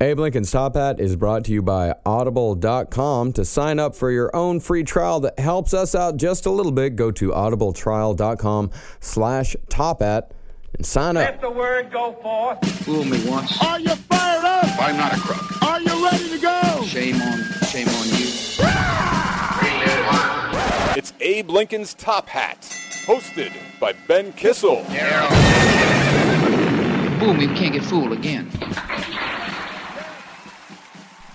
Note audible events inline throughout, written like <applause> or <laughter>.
Abe Lincoln's Top Hat is brought to you by Audible.com. To sign up for your own free trial that helps us out just a little bit, go to audibletrial.com slash top hat and sign up. Let the word go forth. Fool me once. Are you fired up? I'm not a crook. Are you ready to go? Shame on, shame on you. It's Abe Lincoln's Top Hat, hosted by Ben Kissel. Fool me, we can't get fooled again.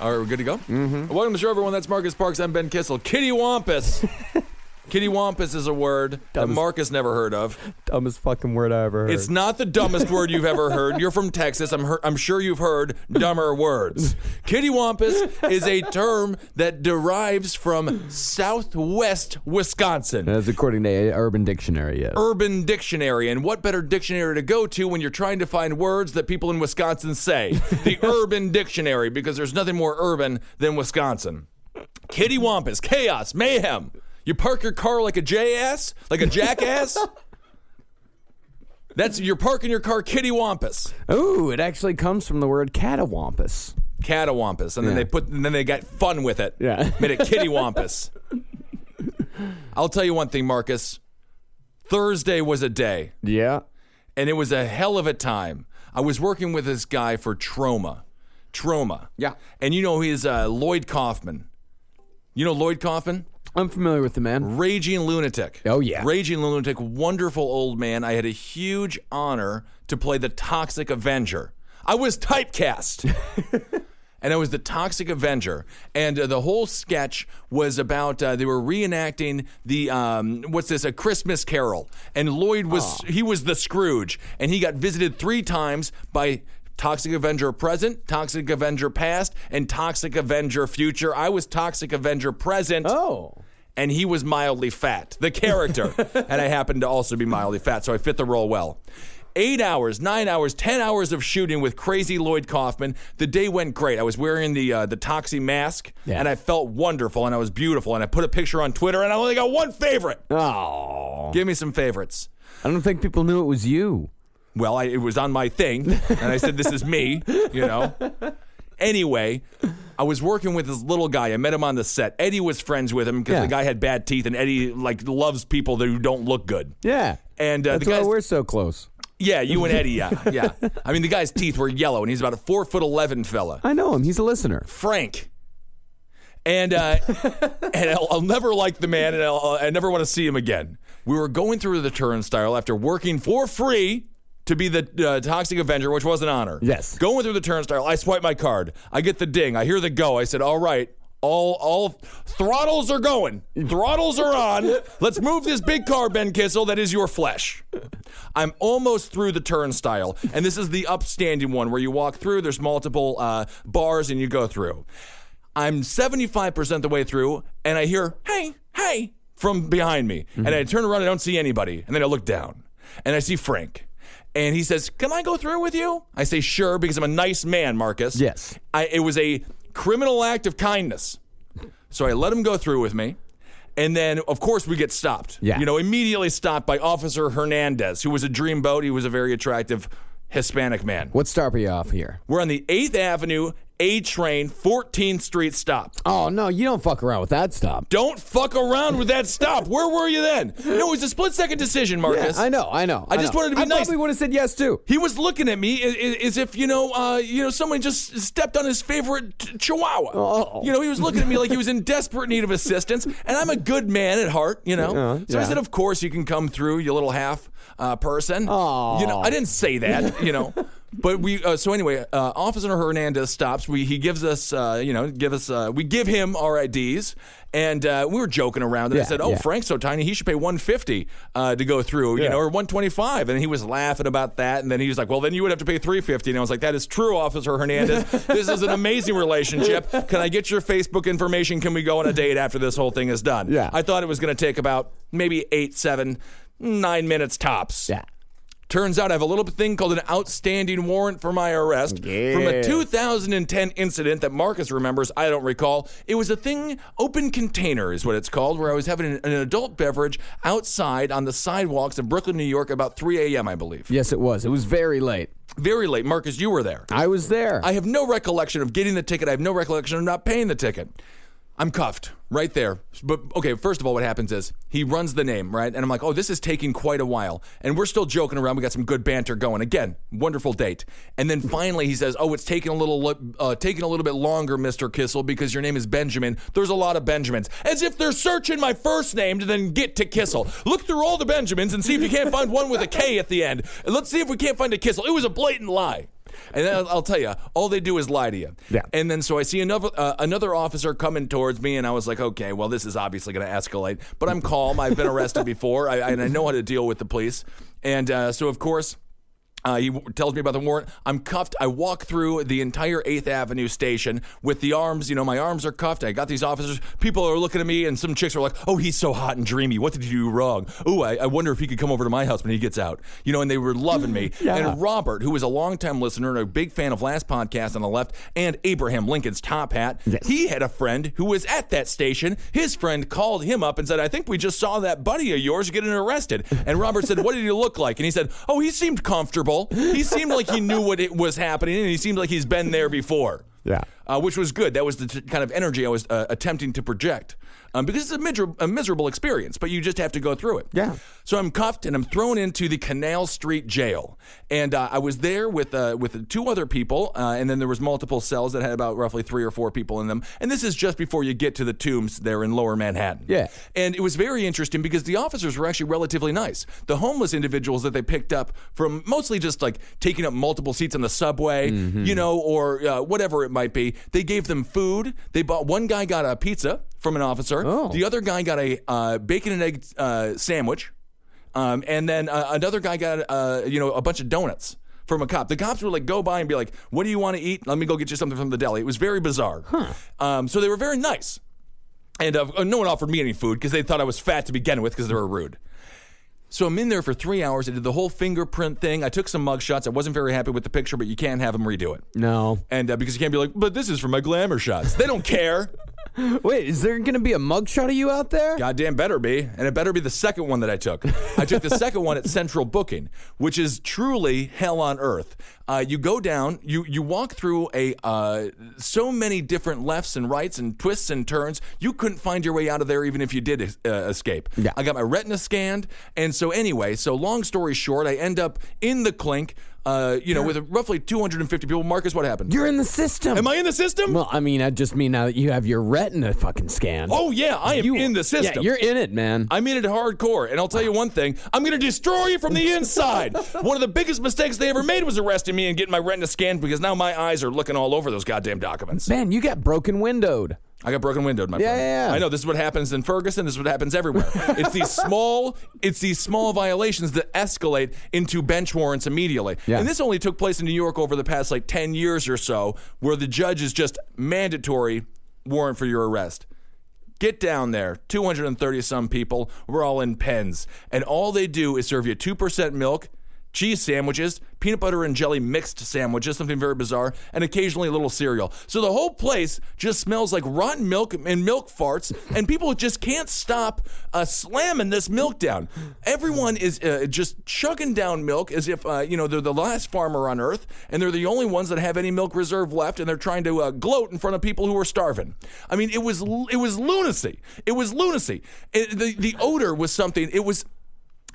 All right, we're good to go? Mm-hmm. Welcome to the show, everyone. That's Marcus Parks. I'm Ben Kissel. Kitty Wampus. <laughs> Kitty Wampus is a word that Dumbest- Marcus never heard of. Dumbest fucking word I ever heard. It's not the dumbest word you've ever heard. You're from Texas. I'm I'm sure you've heard dumber words. Kitty Wampus is a term that derives from Southwest Wisconsin. That's according to Urban Dictionary, yes. Urban Dictionary. And what better dictionary to go to when you're trying to find words that people in Wisconsin say? The <laughs> Urban Dictionary, because there's nothing more urban than Wisconsin. Kitty Wampus, chaos, mayhem. You park your car like a J-ass, like a jackass. That's you're parking your car kitty wampus, Ooh, it actually comes from the word catawampus. catawampus, and then Yeah. they put and then they got fun with it. Yeah. <laughs> made it kitty wampus. I'll tell you one thing, Marcus. Thursday was a day. Yeah. and it was a hell of a time. I was working with this guy for Troma. Troma. Yeah. And you know he's uh, Lloyd Kaufman. You know Lloyd Kaufman? I'm familiar with the man. Raging lunatic. Oh, yeah. Raging lunatic, wonderful old man. I had a huge honor to play the Toxic Avenger. I was typecast. <laughs> and I was the Toxic Avenger. And uh, the whole sketch was about uh, they were reenacting the um, what's this a Christmas Carol, and Lloyd was he was the Scrooge, and he got visited three times by. Toxic Avenger present, Toxic Avenger past, and Toxic Avenger future. I was Toxic Avenger present Oh. and he was mildly fat, the character. <laughs> and I happened to also be mildly fat, so I fit the role well. Eight hours, nine hours, ten hours of shooting with crazy Lloyd Kaufman. The day went great. I was wearing the uh, the Toxie mask, Yeah. and I felt wonderful, and I was beautiful. And I put a picture on Twitter, and I only got one favorite. Oh. Give me some favorites. I don't think people knew it was you. Well, I, it was on my thing, and I said, "This is me," you know. Anyway, I was working with this little guy. I met him on the set. Eddie was friends with him because Yeah. the guy had bad teeth, and Eddie like loves people that who don't look good. Yeah. And uh, That's the why guy's, we're so close. yeah, you and Eddie, yeah, yeah. I mean, the guy's teeth were yellow, and he's about a four foot eleven fella, I know him. He's a listener. Frank. And uh, <laughs> and I'll, I'll never like the man, and I'll, I never want to see him again. We were going through the turnstile after working for free to be the uh, Toxic Avenger, which was an honor. Yes. Going through the turnstile, I swipe my card. I get the ding. I hear the go. I said, "All right." All, all throttles are going. Throttles are on. Let's move this big car, Ben Kissel. That is your flesh. I'm almost through the turnstile, and this is the upstanding one where you walk through. There's multiple uh, bars, and you go through. I'm 75% the way through, and I hear, hey, hey, from behind me. And I turn around, I don't see anybody. And then I look down, and I see Frank. And he says, Can I go through with you? I say, Sure, because I'm a nice man, Marcus. Yes. I, it was a criminal act of kindness. So I let him go through with me. And then, of course, we get stopped. Yeah. You know, immediately stopped by Officer Hernandez, who was a dreamboat. He was a very attractive Hispanic man. What start are you off here? We're on the 8th Avenue, A train, 14th Street stop. Oh no, you don't fuck around with that stop. Don't fuck around with that stop. Where were you then? No, it was a split second decision, Marcus. I know, I know. I just know. wanted to be I nice. probably would have said yes too. He was looking at me as, if you know, uh, you know, someone just stepped on his favorite ch- chihuahua. Oh. You know, he was looking at me like he was in desperate need of assistance, and I'm a good man at heart. You know, Yeah, so I said, "Of course you can come through, you little half uh, person." You know, I didn't say that. You know. But we uh, so anyway, uh, Officer Hernandez stops. We he gives us uh, you know give us uh, we give him our IDs, and uh, we were joking around. And I said, "Oh, yeah. Frank's so tiny, he should pay 150 uh, to go through, you know, or 125." And he was laughing about that. And then he was like, "Well, then you would have to pay 350." And I was like, "That is true, Officer Hernandez. this is an <laughs> amazing relationship. Can I get your Facebook information? Can we go on a date after this whole thing is done?" Yeah. I thought it was going to take about maybe eight, seven, nine minutes tops. Yeah. Turns out I have a little thing called an outstanding warrant for my arrest from a 2010 incident that Marcus remembers. I don't recall. It was a thing, open container is what it's called, where I was having an, an adult beverage outside on the sidewalks of Brooklyn, New York, about 3 a.m., I believe. Yes, it was. It was very late. Very late. Marcus, you were there. I was there. I have no recollection of getting the ticket. I have no recollection of not paying the ticket. I'm cuffed right there. But okay, first of all, what happens is he runs the name, right? And I'm like, oh, this is taking quite a while. And we're still joking around. We got some good banter going. Again, wonderful date. And then finally he says, oh, it's taking a little uh, taking a little bit longer, Mr. Kissel, because your name is Benjamin. There's a lot of Benjamins. As if they're searching my first name to then get to Kissel. Look through all the Benjamins and see if you can't find one with a K at the end. And let's see if we can't find a Kissel. It was a blatant lie. And then I'll, I'll tell you, all they do is lie to you. Yeah. And then so I see another uh, another officer coming towards me, and I was like, okay, well, this is obviously going to escalate. But I'm calm. I've been arrested before, I, and I know how to deal with the police. And uh, so, of course. Uh, he tells me about the warrant. I'm cuffed. I walk through the entire 8th Avenue station with the arms. You know, my arms are cuffed. I got these officers. People are looking at me, and some chicks are like, oh, he's so hot and dreamy. What did you do wrong? Ooh, I, I wonder if he could come over to my house when he gets out. You know, and they were loving me. <laughs> And Robert, who was a longtime listener and a big fan of last podcast on the left, and Abraham Lincoln's top hat, he had a friend who was at that station. His friend called him up and said, I think we just saw that buddy of yours getting arrested. And Robert said, What did he look like? And he said, Oh, he seemed comfortable. He seemed like he knew what it was happening, and he seemed like he's been there before. Yeah. Uh, which was good. That was the t- kind of energy I was uh, attempting to project. Um, because it's a, miser- a miserable experience, but you just have to go through it. Yeah. So I'm cuffed and I'm thrown into the Canal Street Jail, and uh, I was there with uh, with two other people, uh, and then there was multiple cells that had about roughly three or four people in them. And this is just before you get to the tombs there in Lower Manhattan. Yeah. And it was very interesting because the officers were actually relatively nice. The homeless individuals that they picked up from mostly just like taking up multiple seats on the subway, Mm-hmm. you know, or uh, whatever it might be, they gave them food. They bought one guy got a pizza from an officer. Oh. The other guy got a uh, bacon and egg uh, sandwich. Um, and then uh, another guy got, uh, you know, a bunch of donuts from a cop. The cops would like go by and be like, "What do you want to eat? Let me go get you something from the deli." It was very bizarre. Um, so they were very nice, and uh, no one offered me any food because they thought I was fat to begin with because they were rude. So I'm in there for three hours. I did the whole fingerprint thing. I took some mug shots. I wasn't very happy with the picture, but you can't have them redo it. No. And uh, because you can't be like, but this is for my glamour shots. They don't care. <laughs> Wait, is there going to be a mugshot of you out there? Goddamn better be. And it better be the second one that I took. I took the <laughs> second one at Central Booking, which is truly hell on earth. Uh, you go down, you you walk through a uh, so many different lefts and rights and twists and turns. You couldn't find your way out of there even if you did uh, escape. Yeah. I got my retina scanned, and so anyway, so long story short, I end up in the clink. Uh, you know, with roughly 250 people. Marcus, what happened? You're in the system. Am I in the system? Well, I mean, I just mean now that you have your retina fucking scanned. oh yeah, I am You- in the system. Yeah, you're in it, man. I'm in it hardcore, and I'll tell you one thing: I'm going to destroy you from the inside. <laughs> one of the biggest mistakes they ever made was arresting me and getting my retina scanned because now my eyes are looking all over those goddamn documents. man, you got broken windowed. I got broken windowed, my Yeah, friend. yeah, yeah. I know this is what happens in Ferguson. This is what happens everywhere. <laughs> it's these small, it's these small violations that escalate into bench warrants immediately. Yeah. And this only took place in New York over the past like ten years or so, where the judge is just mandatory warrant for your arrest. Get down there, 230 some people. We're all in pens. And all they do is serve you 2% milk, cheese sandwiches, peanut butter and jelly mixed sandwiches, something very bizarre, and occasionally a little cereal. So the whole place just smells like rotten milk and milk farts, and people just can't stop uh, slamming this milk down. Everyone is uh, just chugging down milk as if uh, you know they're the last farmer on earth, and they're the only ones that have any milk reserve left, and they're trying to uh, gloat in front of people who are starving. I mean, it was it was lunacy. It was lunacy. It, the the odor was something. It was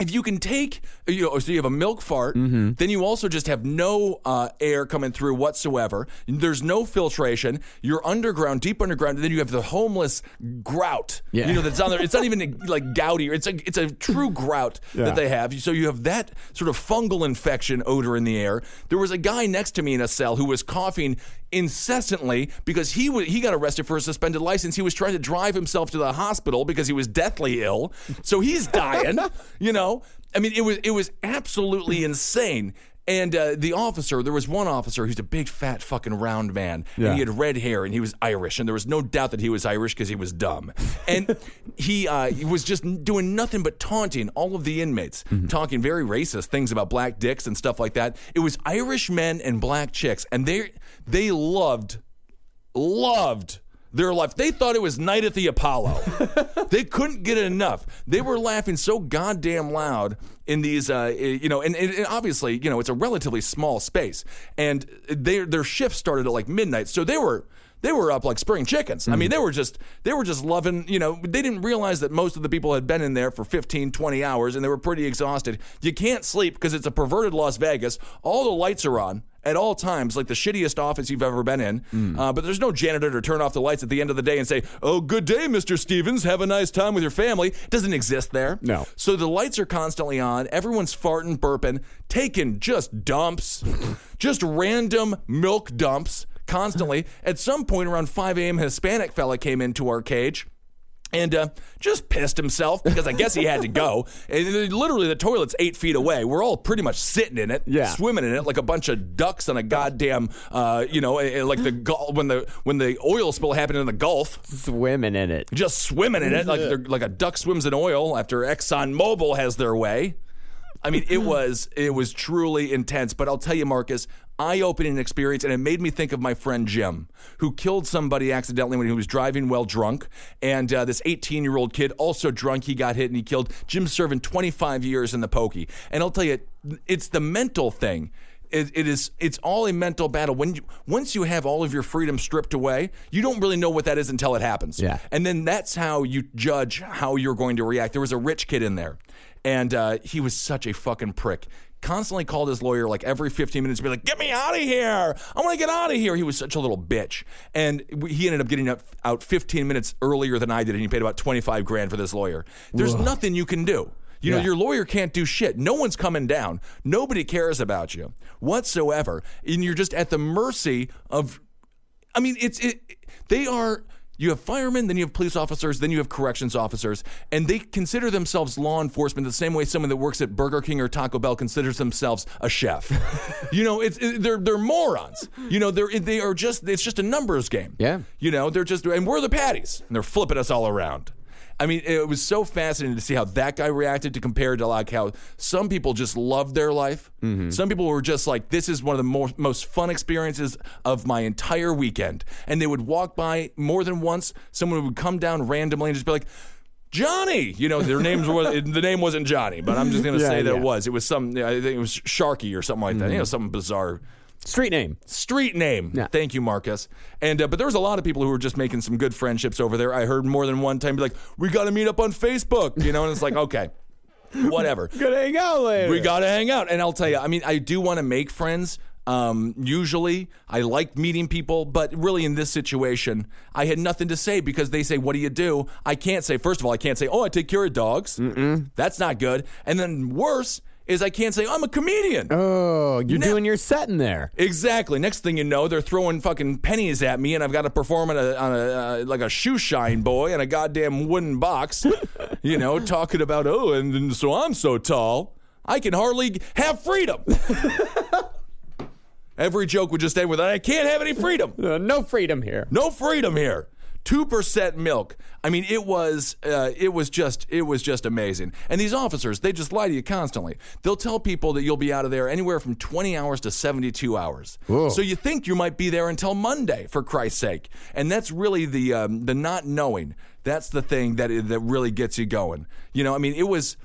if you can take, you know, so you have a milk fart, Mm-hmm. then you also just have no uh, air coming through whatsoever. There's no filtration. You're underground, deep underground, and then you have the homeless grout. Yeah. You know that's on there. It's not even like gouty. It's a it's a true grout Yeah. that they have. So you have that sort of fungal infection odor in the air. There was a guy next to me in a cell who was coughing incessantly because he wa he got arrested for a suspended license. He was trying to drive himself to the hospital because he was deathly ill. So he's dying. <laughs> you know, I mean, it was it was absolutely <laughs> insane. And uh, the officer, there was one officer who's a big, fat, fucking round man, Yeah. and he had red hair, and he was Irish, and there was no doubt that he was Irish because he was dumb, and <laughs> he uh, he was just doing nothing but taunting all of the inmates, talking very racist things about black dicks and stuff like that. It was Irish men and black chicks, and they they loved loved their life. They thought it was Night at the Apollo. <laughs> they couldn't get enough. They were laughing so goddamn loud in these, uh, you know, and, and obviously, you know, it's a relatively small space, and their their shift started at like midnight, so they were. They were up like spring chickens. I mean, they were just they were just loving, you know, they didn't realize that most of the people had been in there for 15, 20 hours and they were pretty exhausted. You can't sleep because it's a perverted Las Vegas. All the lights are on at all times, like the shittiest office you've ever been in. Uh, but there's no janitor to turn off the lights at the end of the day and say, "Oh, good day, Mr. Stevens. Have a nice time with your family." It doesn't exist there. No. So the lights are constantly on. Everyone's farting, burping, taking just dumps, <laughs> just random milk dumps constantly. <laughs> At some point around 5 a.m., Hispanic fella came into our cage and uh, just pissed himself because I guess he had to go. <laughs> And literally, the toilet's eight feet away. We're all pretty much sitting in it, Yeah. swimming in it like a bunch of ducks on a goddamn, uh, you know, eh, eh, like the when the when the oil spill happened in the Gulf. Swimming in it. Just swimming in it like they're, like a duck swims in oil after Exxon Mobil has their way. I mean, it <laughs> was it was truly intense. But I'll tell you, Marcus, eye-opening experience, and it made me think of my friend Jim, who killed somebody accidentally when he was driving well drunk, and uh, this 18-year-old kid also drunk. He got hit and he killed. Jim's serving 25 years in the pokey, and I'll tell you, it's the mental thing. It, it is it's all a mental battle. When you, once you have all of your freedom stripped away, you don't really know what that is until it happens. Yeah. And then that's how you judge how you're going to react. There was a rich kid in there, and uh, he was such a fucking prick. Constantly called his lawyer like every 15 minutes, be like, "Get me out of here! I want to get out of here." He was such a little bitch, and he ended up getting out, out 15 minutes earlier than I did, and he paid about 25 grand for this lawyer. There's nothing you can do. You know, Yeah. your lawyer can't do shit. No one's coming down. Nobody cares about you whatsoever, and you're just at the mercy of I mean, it's it. They are. You have firemen, then you have police officers, then you have corrections officers, and they consider themselves law enforcement the same way someone that works at Burger King or Taco Bell considers themselves a chef. <laughs> you know, it's it, they're they're morons. You know, they're they are just it's just a numbers game. Yeah. You know, they're just and we're the patties, and they're flipping us all around. I mean, it was so fascinating to see how that guy reacted to compare to like how some people just loved their life. Mm-hmm. Some people were just like, "This is one of the more, most fun experiences of my entire weekend," and they would walk by more than once. Someone would come down randomly and just be like. Johnny, you know their names were <laughs> the name wasn't Johnny, but I'm just gonna Yeah, say that yeah. it was. It was some, I think it was Sharky or something like that. You know, mm-hmm. some bizarre Street name. street name. Yeah. Thank you, Marcus. And uh, but there was a lot of people who were just making some good friendships over there. I heard more than one time be like, "We got to meet up on Facebook," you know, and it's like, <laughs> okay, whatever. <laughs> Gonna hang out later. We got to hang out. And I'll tell you, I mean, I do want to make friends. Um, usually, I like meeting people, but really in this situation, I had nothing to say because they say, "What do you do?" I can't say. First of all, I can't say, "Oh, I take care of dogs." Mm-mm. That's not good. And then worse is I can't say, "I'm a comedian." Oh, you're doing your set in there. Exactly. Next thing you know, they're throwing fucking pennies at me, and I've got to perform on a, on a uh, like a shoe shine boy in a goddamn wooden box. <laughs> you know, talking about oh, and, and so I'm so tall, I can hardly have freedom. <laughs> Every joke would just end with I can't have any freedom. Uh, no freedom here. No freedom here. Two percent milk. I mean, it was uh, it was just it was just amazing. And these officers, they just lie to you constantly. They'll tell people that you'll be out of there anywhere from 20 hours to 72 hours. Whoa. So you think you might be there until Monday, for Christ's sake. And that's really the um, the not knowing. That's the thing that that really gets you going. You know, I mean, it was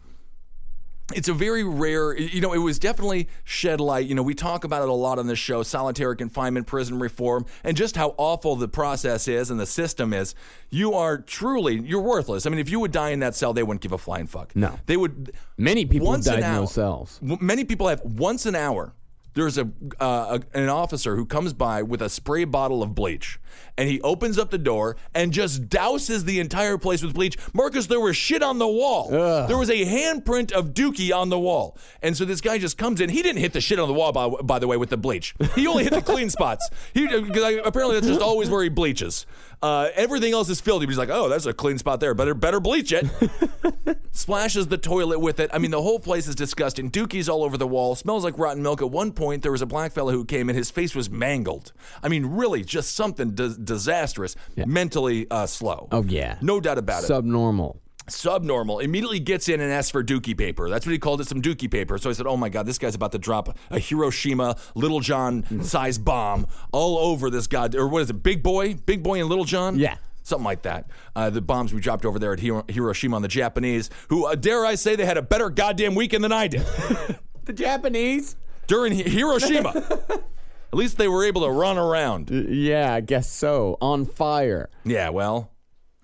it's a very rare you know it was definitely shed light. You know we talk about it a lot on this show solitary confinement prison reform and just how awful the process is and the system is. You are truly you're worthless. I mean if you would die in that cell they wouldn't give a flying fuck. No. they would Many people once died in hour, those cells. many people have once an hour there's a, uh, a an officer who comes by with a spray bottle of bleach. And he opens up the door and just douses the entire place with bleach. Marcus there was shit on the wall. There was a handprint of dookie on the wall. And so this guy just comes in. He didn't hit the shit on the wall by, by the way with the bleach. He only hit the clean spots. He because apparently that's just always where he bleaches uh, everything else is filthy but he's like oh that's a clean spot there better better bleach it <laughs> splashes the toilet with it. I mean, the whole place is disgusting. Dookie's all over the wall. Smells like rotten milk. At one point, there was a black fellow who came and His face was mangled. I mean, really, just something dis- disastrous. Mentally uh, slow. Oh, yeah. no doubt about it. Subnormal. Subnormal. Immediately gets in and asks for dookie paper. That's what he called it, some dookie paper. So I said, "Oh my God, this guy's about to drop a Hiroshima Little John size bomb all over this guy." Or what is it, Big Boy, Big Boy and Little John? Yeah. Something like that. Uh, the bombs we dropped over there at Hiro- Hiroshima on the Japanese, who, uh, dare I say, they had a better goddamn weekend than I did <laughs> The Japanese? during Hi- Hiroshima. <laughs> At least they were able to run around. Yeah, I guess so. On fire. Yeah, well,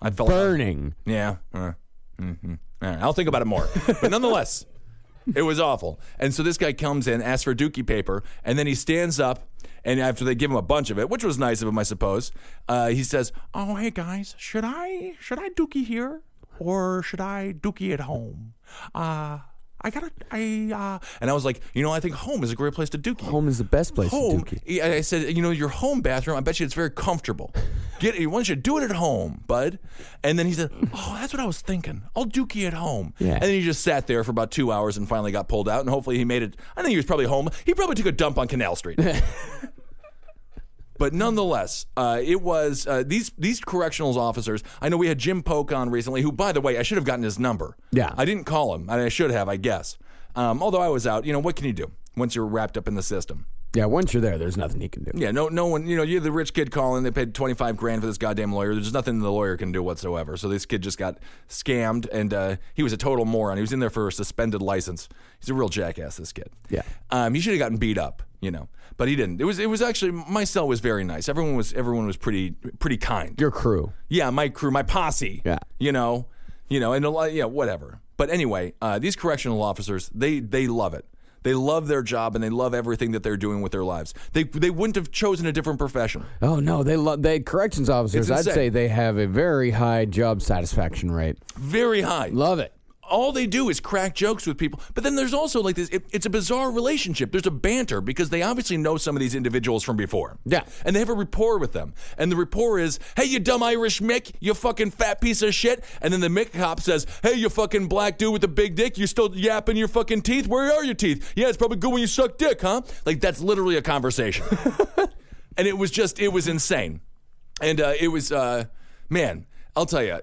I felt like- Burning. Yeah. Uh, mhm. All right, I'll think about it more. But nonetheless, <laughs> it was awful. And so this guy comes in, asks for dookie paper, and then he stands up. And after they give him a bunch of it, which was nice of him, I suppose, uh, he says, "Oh, hey guys, should I should I dookie here or should I dookie at home? Uh, I gotta I uh." And I was like, you know, I think home is a great place to dookie. Home is the best place home. to dookie. I said, you know, your home bathroom. I bet you it's very comfortable. Get why don't you do it at home, bud? And then he said, "Oh, that's what I was thinking. I'll dookie at home." Yeah. And then he just sat there for about two hours and finally got pulled out. And hopefully he made it. I think he was probably home. He probably took a dump on Canal Street. <laughs> But nonetheless, uh, it was uh, these these correctional officers. I know we had Jim Polk on recently, who, by the way, I should have gotten his number. Yeah. I didn't call him, and I should have, I guess. Um, although I was out, you know, what can you do once you're wrapped up in the system? Yeah, once you're there, there's nothing you can do. Yeah, no, no one. You know, you're the rich kid calling. They paid twenty five grand for this goddamn lawyer. There's nothing the lawyer can do whatsoever. So this kid just got scammed, and uh, he was a total moron. He was in there for a suspended license. He's a real jackass. This kid. Yeah. Um, he should have gotten beat up. You know, but he didn't. It was. It was actually my cell was very nice. Everyone was. Everyone was pretty. Pretty kind. Your crew. Yeah, my crew, my posse. Yeah. You know, you know, and a lot, yeah, whatever. But anyway, uh, these correctional officers, they they love it. They love their job and they love everything that they're doing with their lives. They they wouldn't have chosen a different profession. Oh no, they love they corrections officers. I'd say they have a very high job satisfaction rate. Very high. Love it. All they do is crack jokes with people. But then there's also like this. It, it's a bizarre relationship. There's a banter because they obviously know some of these individuals from before. Yeah. And they have a rapport with them. And the rapport is, "Hey, you dumb Irish Mick, you fucking fat piece of shit." And then the Mick cop says, "Hey, you fucking black dude with the big dick, you still yapping your fucking teeth? Where are your teeth? Yeah, it's probably good when you suck dick, huh?" Like that's literally a conversation. <laughs> and it was just, it was insane. And uh, it was, uh, man, I'll tell you,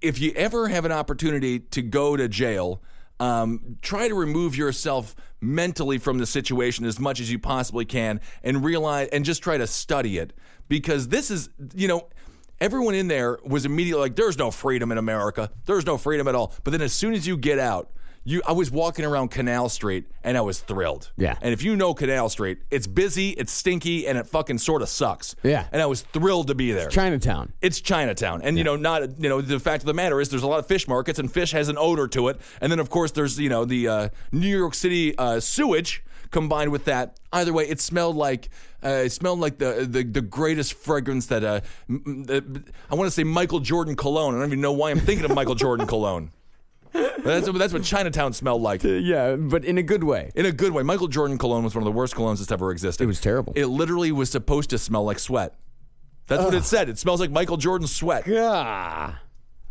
if you ever have an opportunity to go to jail, um, try to remove yourself mentally from the situation as much as you possibly can and realize and just try to study it because this is, you know, everyone in there was immediately like, there's no freedom in America. There's no freedom at all. But then as soon as you get out, you, I was walking around Canal Street and I was thrilled. Yeah. And if you know Canal Street, it's busy, it's stinky, and it fucking sort of sucks. Yeah. And I was thrilled to be there. Chinatown. It's Chinatown, and you know, not you know, the fact of the matter is, there's a lot of fish markets, and fish has an odor to it, and then of course there's you know the uh, New York City uh, sewage combined with that. Either way, it smelled like uh, it smelled like the the, the greatest fragrance that uh, m- m- I want to say Michael Jordan cologne. I don't even know why I'm thinking of Michael Jordan cologne. But That's, that's what Chinatown smelled like. Yeah, but in a good way. In a good way. Michael Jordan cologne was one of the worst colognes that's ever existed. It was terrible. It literally was supposed to smell like sweat. That's what it said. It smells like Michael Jordan's sweat. Yeah.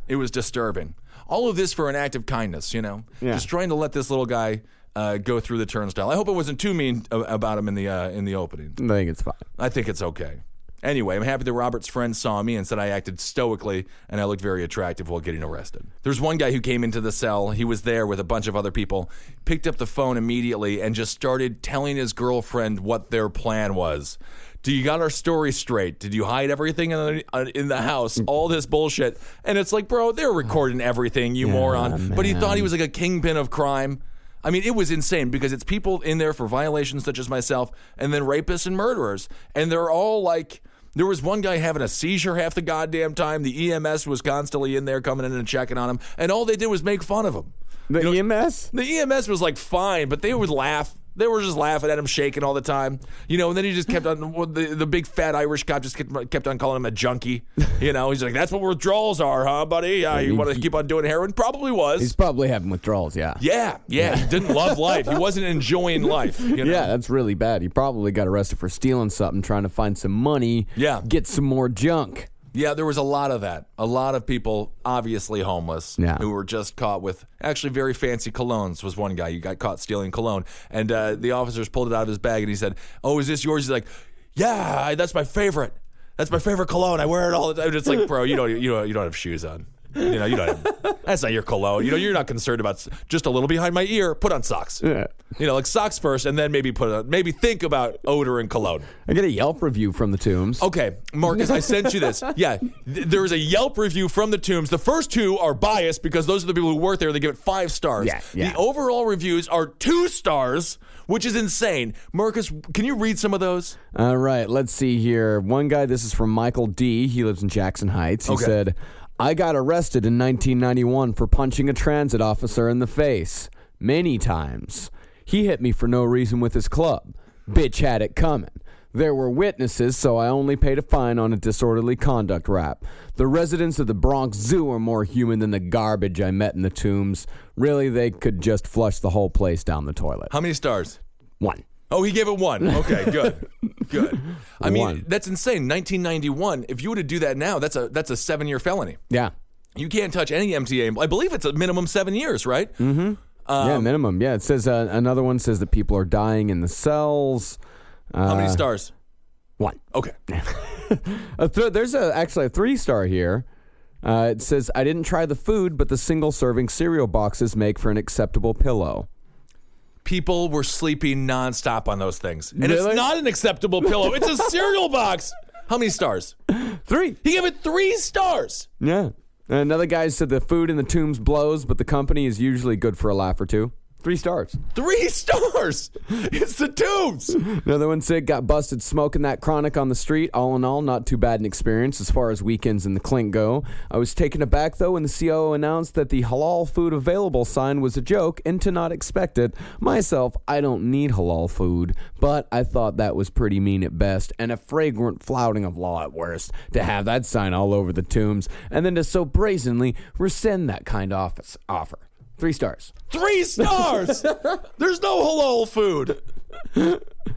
It was disturbing. All of this for an act of kindness, you know? Yeah. Just trying to let this little guy uh, go through the turnstile. I hope it wasn't too mean about him in the uh, in the opening. I think it's fine. I think it's okay. Anyway, I'm happy that Robert's friend saw me and said I acted stoically and I looked very attractive while getting arrested. There's one guy who came into the cell. He was there with a bunch of other people, picked up the phone immediately and just started telling his girlfriend what their plan was. Do you got our story straight? Did you hide everything in the, uh, in the house? All this bullshit. And it's like, bro, they're recording everything, you moron. But he thought he was like a kingpin of crime. I mean, it was insane because it's people in there for violations such as myself, and then rapists and murderers. And they're all like, there was one guy having a seizure half the goddamn time. The EMS was constantly in there coming in and checking on him. And all they did was make fun of him. The You know, EMS? The EMS was like fine, but they would laugh. They were just laughing at him, shaking all the time, you know. And then he just kept on. The, the big fat Irish cop just kept, kept on calling him a junkie. You know, he's like, "That's what withdrawals are, huh, buddy? Yeah, you want to keep on doing heroin? Probably was. He's probably having withdrawals, yeah. yeah, yeah. He didn't love life. He wasn't enjoying life. You know? Yeah, that's really bad. He probably got arrested for stealing something, trying to find some money, Yeah. get some more junk. Yeah, there was a lot of that. A lot of people, obviously homeless, Yeah. who were just caught with actually very fancy colognes. Was one guy who got caught stealing cologne, and uh, the officers pulled it out of his bag, and he said, "Oh, is this yours?" He's like, "Yeah, that's my favorite. That's my favorite cologne. I wear it all the time." It's like, bro, you don't, you don't, you don't have shoes on. You know, you don't. That's not your cologne. You know, you're not concerned about just a little behind my ear. Put on socks. Yeah. You know, like socks first, and then maybe put on, maybe think about odor and cologne. I get a Yelp review from the Tombs. Okay, Marcus, I sent you this. <laughs> Yeah, th- there is a Yelp review from the Tombs. The first two are biased because those are the people who work there. They give it five stars. Yeah, yeah. The overall reviews are two stars, which is insane. Marcus, can you read some of those? All right, let's see here. One guy, this is from Michael D. He lives in Jackson Heights. He Okay. said, I got arrested in 1991 for punching a transit officer in the face many times. He hit me for no reason with his club. Bitch had it coming. There were witnesses, so I only paid a fine on a disorderly conduct rap. The residents of the Bronx Zoo are more human than the garbage I met in the tombs. Really, they could just flush the whole place down the toilet. How many stars? One. Oh, he gave it one. Okay, good, good. I mean, One. that's insane. 1991. If you were to do that now, that's a that's a seven year felony. Yeah. You can't touch any MTA. I believe it's a minimum seven years, right? yeah, Um, minimum. Yeah, it says uh, another one says that people are dying in the cells. Uh, How many stars? One. Okay. <laughs> A th- there's a, actually a three star here. Uh, it says I didn't try the food, but the single serving cereal boxes make for an acceptable pillow. People were sleeping nonstop on those things. And Really? it's not an acceptable pillow. It's a <laughs> cereal box. How many stars? Three. He gave it three stars. Yeah. Another guy said the food in the tombs blows, but the company is usually good for a laugh or two. Three stars. Three <laughs> stars. It's the tombs. Another one said got busted smoking that chronic on the street. All in all, not too bad an experience as far as weekends in the clink go. I was taken aback though when the COO announced that the halal food available sign was a joke and to not expect it. Myself, I don't need halal food, but I thought that was pretty mean at best and a fragrant flouting of law at worst to have that sign all over the tombs and then to so brazenly rescind that kind office offer. Three stars. Three stars. <laughs> There's no halal food.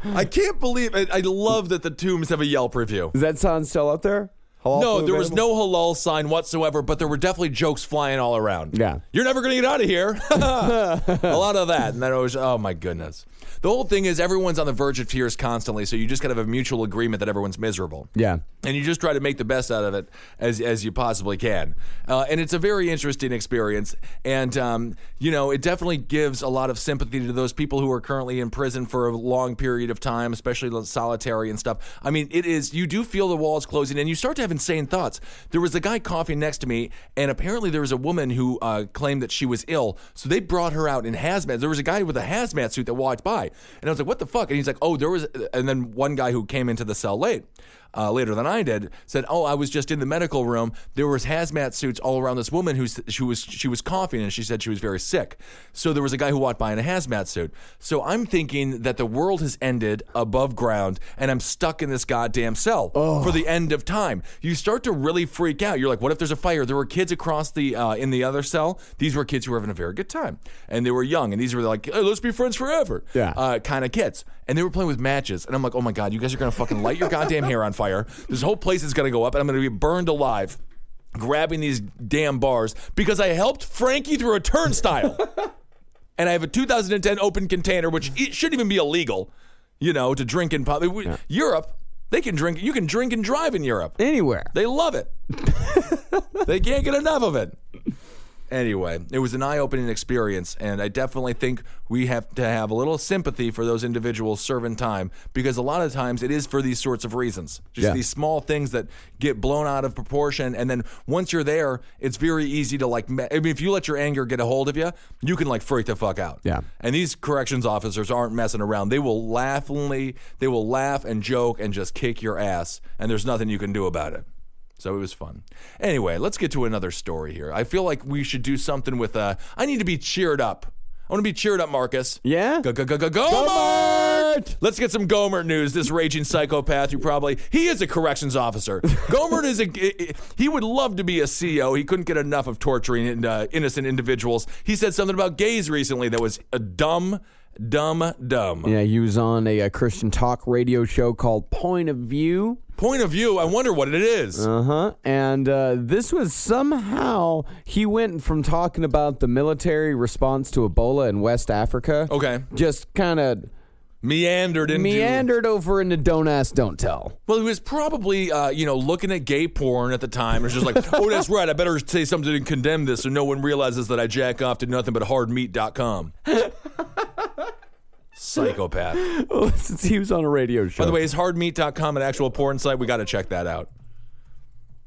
I can't believe it. I love that the tombs have a Yelp review. Does that sign still out there? Halal No, there was no halal sign whatsoever, but there were definitely jokes flying all around. Yeah. You're never going to get out of here. <laughs> <laughs> a lot of that. And then it was, oh my goodness. The whole thing is everyone's on the verge of tears constantly, so you just kind of have a mutual agreement that everyone's miserable. Yeah. And you just try to make the best out of it as, as you possibly can. Uh, and it's a very interesting experience. And, um, you know, it definitely gives a lot of sympathy to those people who are currently in prison for a long period of time, especially the solitary and stuff. I mean, it is, you do feel the walls closing and you start to have insane thoughts. There was a guy coughing next to me, and apparently there was a woman who uh, claimed that she was ill. So they brought her out in hazmat. There was a guy with a hazmat suit that walked by. And I was like, what the fuck? And he's like, oh, there was, and then one guy who came into the cell late uh, later than I did, said, "Oh, I was just in the medical room. There was hazmat suits all around this woman who she was she was coughing and she said she was very sick. So there was a guy who walked by in a hazmat suit. So I'm thinking that the world has ended above ground and I'm stuck in this goddamn cell for the end of time. You start to really freak out. You're like, what if there's a fire? There were kids across the uh, in the other cell. These were kids who were having a very good time and they were young and these were like, hey, let's be friends forever. Yeah. Uh, kind of kids. And they were playing with matches. And I'm like, oh my God, you guys are going to fucking light your goddamn hair on fire. This whole place is going to go up and I'm going to be burned alive grabbing these damn bars because I helped Frankie through a turnstile. <laughs> and I have a 2010 open container, which it shouldn't even be illegal, you know, to drink in public. Europe, They can drink. You can drink and drive in Europe. Anywhere. They love it. <laughs> they can't get enough of it. Anyway, it was an eye opening experience, and I definitely think we have to have a little sympathy for those individuals serving time because a lot of times it is for these sorts of reasons. Just Yeah. these small things that get blown out of proportion, and then once you're there, it's very easy to like. I mean, if you let your anger get a hold of you, you can like freak the fuck out. Yeah. And these corrections officers aren't messing around. They will laughingly, they will laugh and joke and just kick your ass, and there's nothing you can do about it. So it was fun. Anyway, let's get to another story here. I feel like we should do something with. Uh, I need to be cheered up. I want to be cheered up, Marcus. Yeah? Go go go go go Gohmert! Let's get some Gohmert news. This raging psychopath who probably he is a corrections officer. Gohmert is a he would love to be a CEO. He couldn't get enough of torturing uh, innocent individuals. He said something about gays recently that was a dumb, dumb, dumb. Yeah, he was on a, uh Christian talk radio show called Point of View. Point of view. I wonder what it is. Uh huh. And uh, this was somehow he went from talking about the military response to Ebola in West Africa. Okay. Just kind of Meandered into meandered over into Don't Ask, Don't Tell. Well, he was probably, uh, you know, looking at gay porn at the time. It was just like, <laughs> oh, that's right. I better say something to condemn this so no one realizes that I jack off to nothing but hardmeat.com. <laughs> Psychopath. <laughs> Since he was on a radio show. By the way, is hardmeat.com an actual porn site? We got to check that out.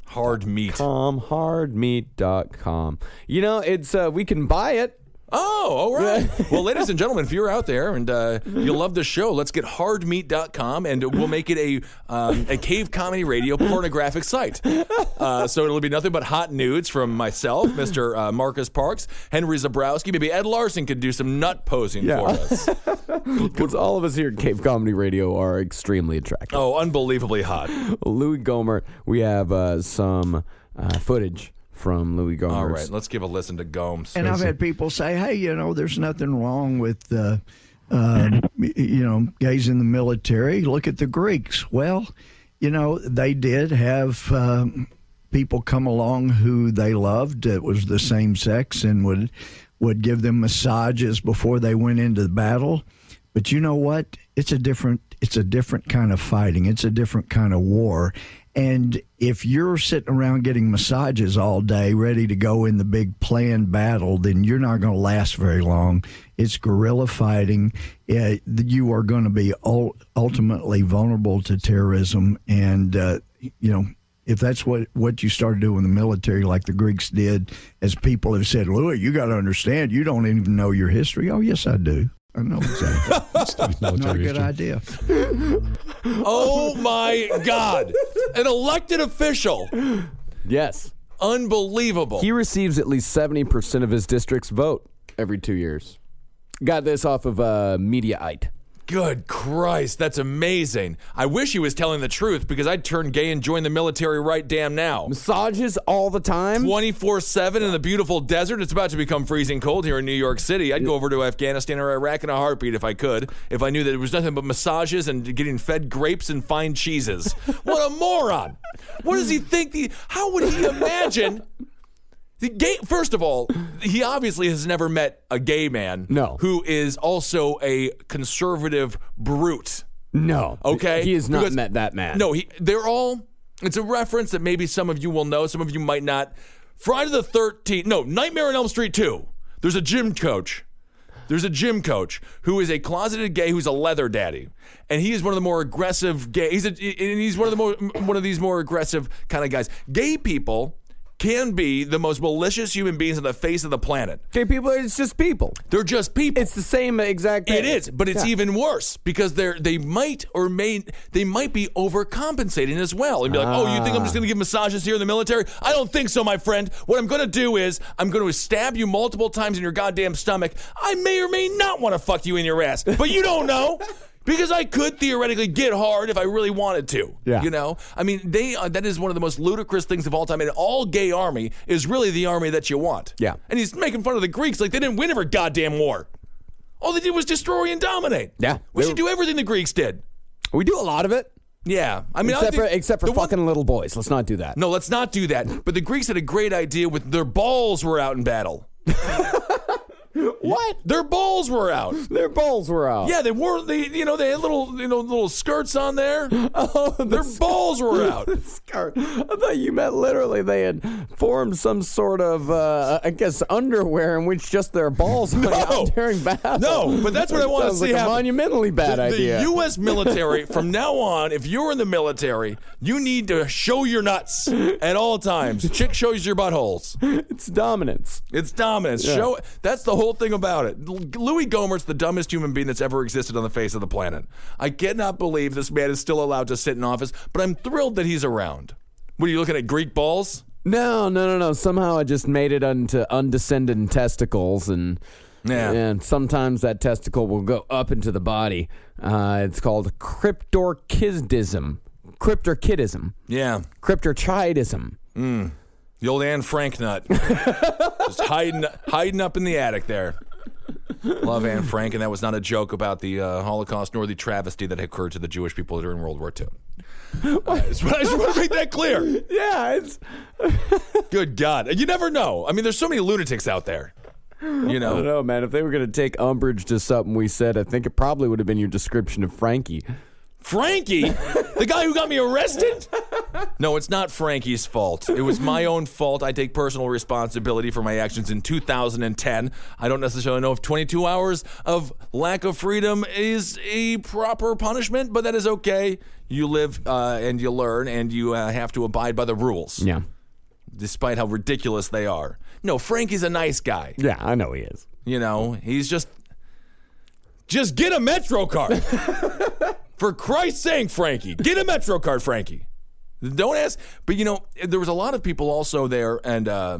Hard meat. com hardmeat.com. You know, it's uh, we can buy it. Oh, all right. <laughs> well, ladies and gentlemen, if you're out there and uh, you love the show, let's get hardmeat.com and we'll make it a um, a cave comedy radio pornographic site. Uh, so it'll be nothing but hot nudes from myself, Mr. Uh, Marcus Parks, Henry Zebrowski. Maybe Ed Larson could do some nut posing Yeah. for us. <laughs> Because all of us here at Cave Comedy Radio are extremely attractive. Oh, unbelievably hot. Louis Gomer, we have uh, some uh, footage from Louis Gomer. All right, let's give a listen to Gomes. And I've had people say, "Hey, you know, there's nothing wrong with, uh, uh, you know, gays in the military. Look at the Greeks." Well, you know, they did have um, people come along who they loved that was the same sex and would would give them massages before they went into the battle. But you know what? It's a different it's a different kind of fighting. It's a different kind of war. And if you're sitting around getting massages all day, ready to go in the big planned battle, then you're not going to last very long. It's guerrilla fighting. Uh, you are going to be ul- ultimately vulnerable to terrorism. And, uh, you know, if that's what, what you started doing in the military, like the Greeks did, as people have said, Louis, you got to understand, you don't even know your history. Oh, yes, I do. I know exactly. <laughs> Not a good idea. <laughs> Oh my God. An elected official. Yes. Unbelievable. He receives at least 70% of his district's vote every two years. Got this off of uh, Mediaite. Good Christ, that's amazing. I wish he was telling the truth because I'd turn gay and join the military right damn now. Massages all the time. 24 7 in the beautiful desert. It's about to become freezing cold here in New York City. I'd go over to Afghanistan or Iraq in a heartbeat if I could, if I knew that it was nothing but massages and getting fed grapes and fine cheeses. What a moron. What does he think? The, how would he imagine? The gay, first of all, he obviously has never met a gay man No. who is also a conservative brute. No. Okay, He has not Because- met that man. No, he. They're all. It's a reference that maybe some of you will know, some of you might not. Friday the Thirteenth. No, Nightmare on Elm Street Two. There's a gym coach. There's a gym coach who is a closeted gay who's a leather daddy, and he is one of the more aggressive gay. He's a, and he's one of the more one of these more aggressive kind of guys. Gay people can be the most malicious human beings on the face of the planet. Okay, people, it's just people. They're just people. It's the same exact thing. It is, but it's Yeah. even worse because they're they might or may they might be overcompensating as well and be like, oh, you think I'm just ah. going to give massages here in the military? I don't think so, my friend. What I'm going to do is I'm going to stab you multiple times in your goddamn stomach. I may or may not want to fuck you in your ass, but you don't know. Because I could theoretically get hard if I really wanted to. Yeah. You know? I mean, they uh, that is one of the most ludicrous things of all time. And all gay army is really the army that you want. Yeah. And he's making fun of the Greeks like they didn't win every goddamn war. All they did was destroy and dominate. Yeah. We should do everything the Greeks did. We do a lot of it. Yeah. I mean, I except for except for the one- fucking little boys. Let's not do that. no, let's not do that. But the Greeks had a great idea with their balls were out in battle. <laughs> What? Their balls were out. Their balls were out. Yeah, they wore they you know they had little you know little skirts on there. <laughs> Oh, Their balls were <laughs> out. skirt. I thought you meant literally they had formed some sort of, uh, I guess, underwear in which just their balls hung out during battle. No, but that's what I wanna Sounds see like a monumentally bad the, idea. The U.S. <laughs> military, from now on, if you're in the military, you need to show your nuts at all times. Chick shows your buttholes. it's dominance. It's dominance. Show. That's the whole thing about it. Louis Gohmert's the dumbest human being that's ever existed on the face of the planet. I cannot believe this man is still allowed to sit in office, but I'm thrilled that he's around. What are you looking at? Greek balls? No, no, no, no. Somehow I just made it onto undescended testicles, and Yeah. and sometimes that testicle will go up into the body. Uh, it's called cryptorchidism, cryptorchidism, Yeah. cryptorchidism. The old Anne Frank nut. <laughs> Just hiding, hiding up in the attic there. Love Anne Frank, and that was not a joke about the uh, Holocaust nor the travesty that occurred to the Jewish people during World War II. Uh, <laughs> I just want to make that clear. Yeah, it's <laughs> Good God. You never know. I mean, there's so many lunatics out there. You I don't know, know, man. If they were going to take umbrage to something we said, I think it probably would have been your description of Frankie. Frankie, the guy who got me arrested? No, it's not Frankie's fault. It was my own fault. I take personal responsibility for my actions in 2010. I don't necessarily know if 22 hours of lack of freedom is a proper punishment, but that is okay. You live uh, and you learn, and you uh, have to abide by the rules, Yeah, despite how ridiculous they are. No, Frankie's a nice guy. yeah, I know he is. You know, he's just just get a Metro card. <laughs> For Christ's sake, Frankie, get a Metro card, Frankie. Don't ask. But you know, there was a lot of people also there and uh,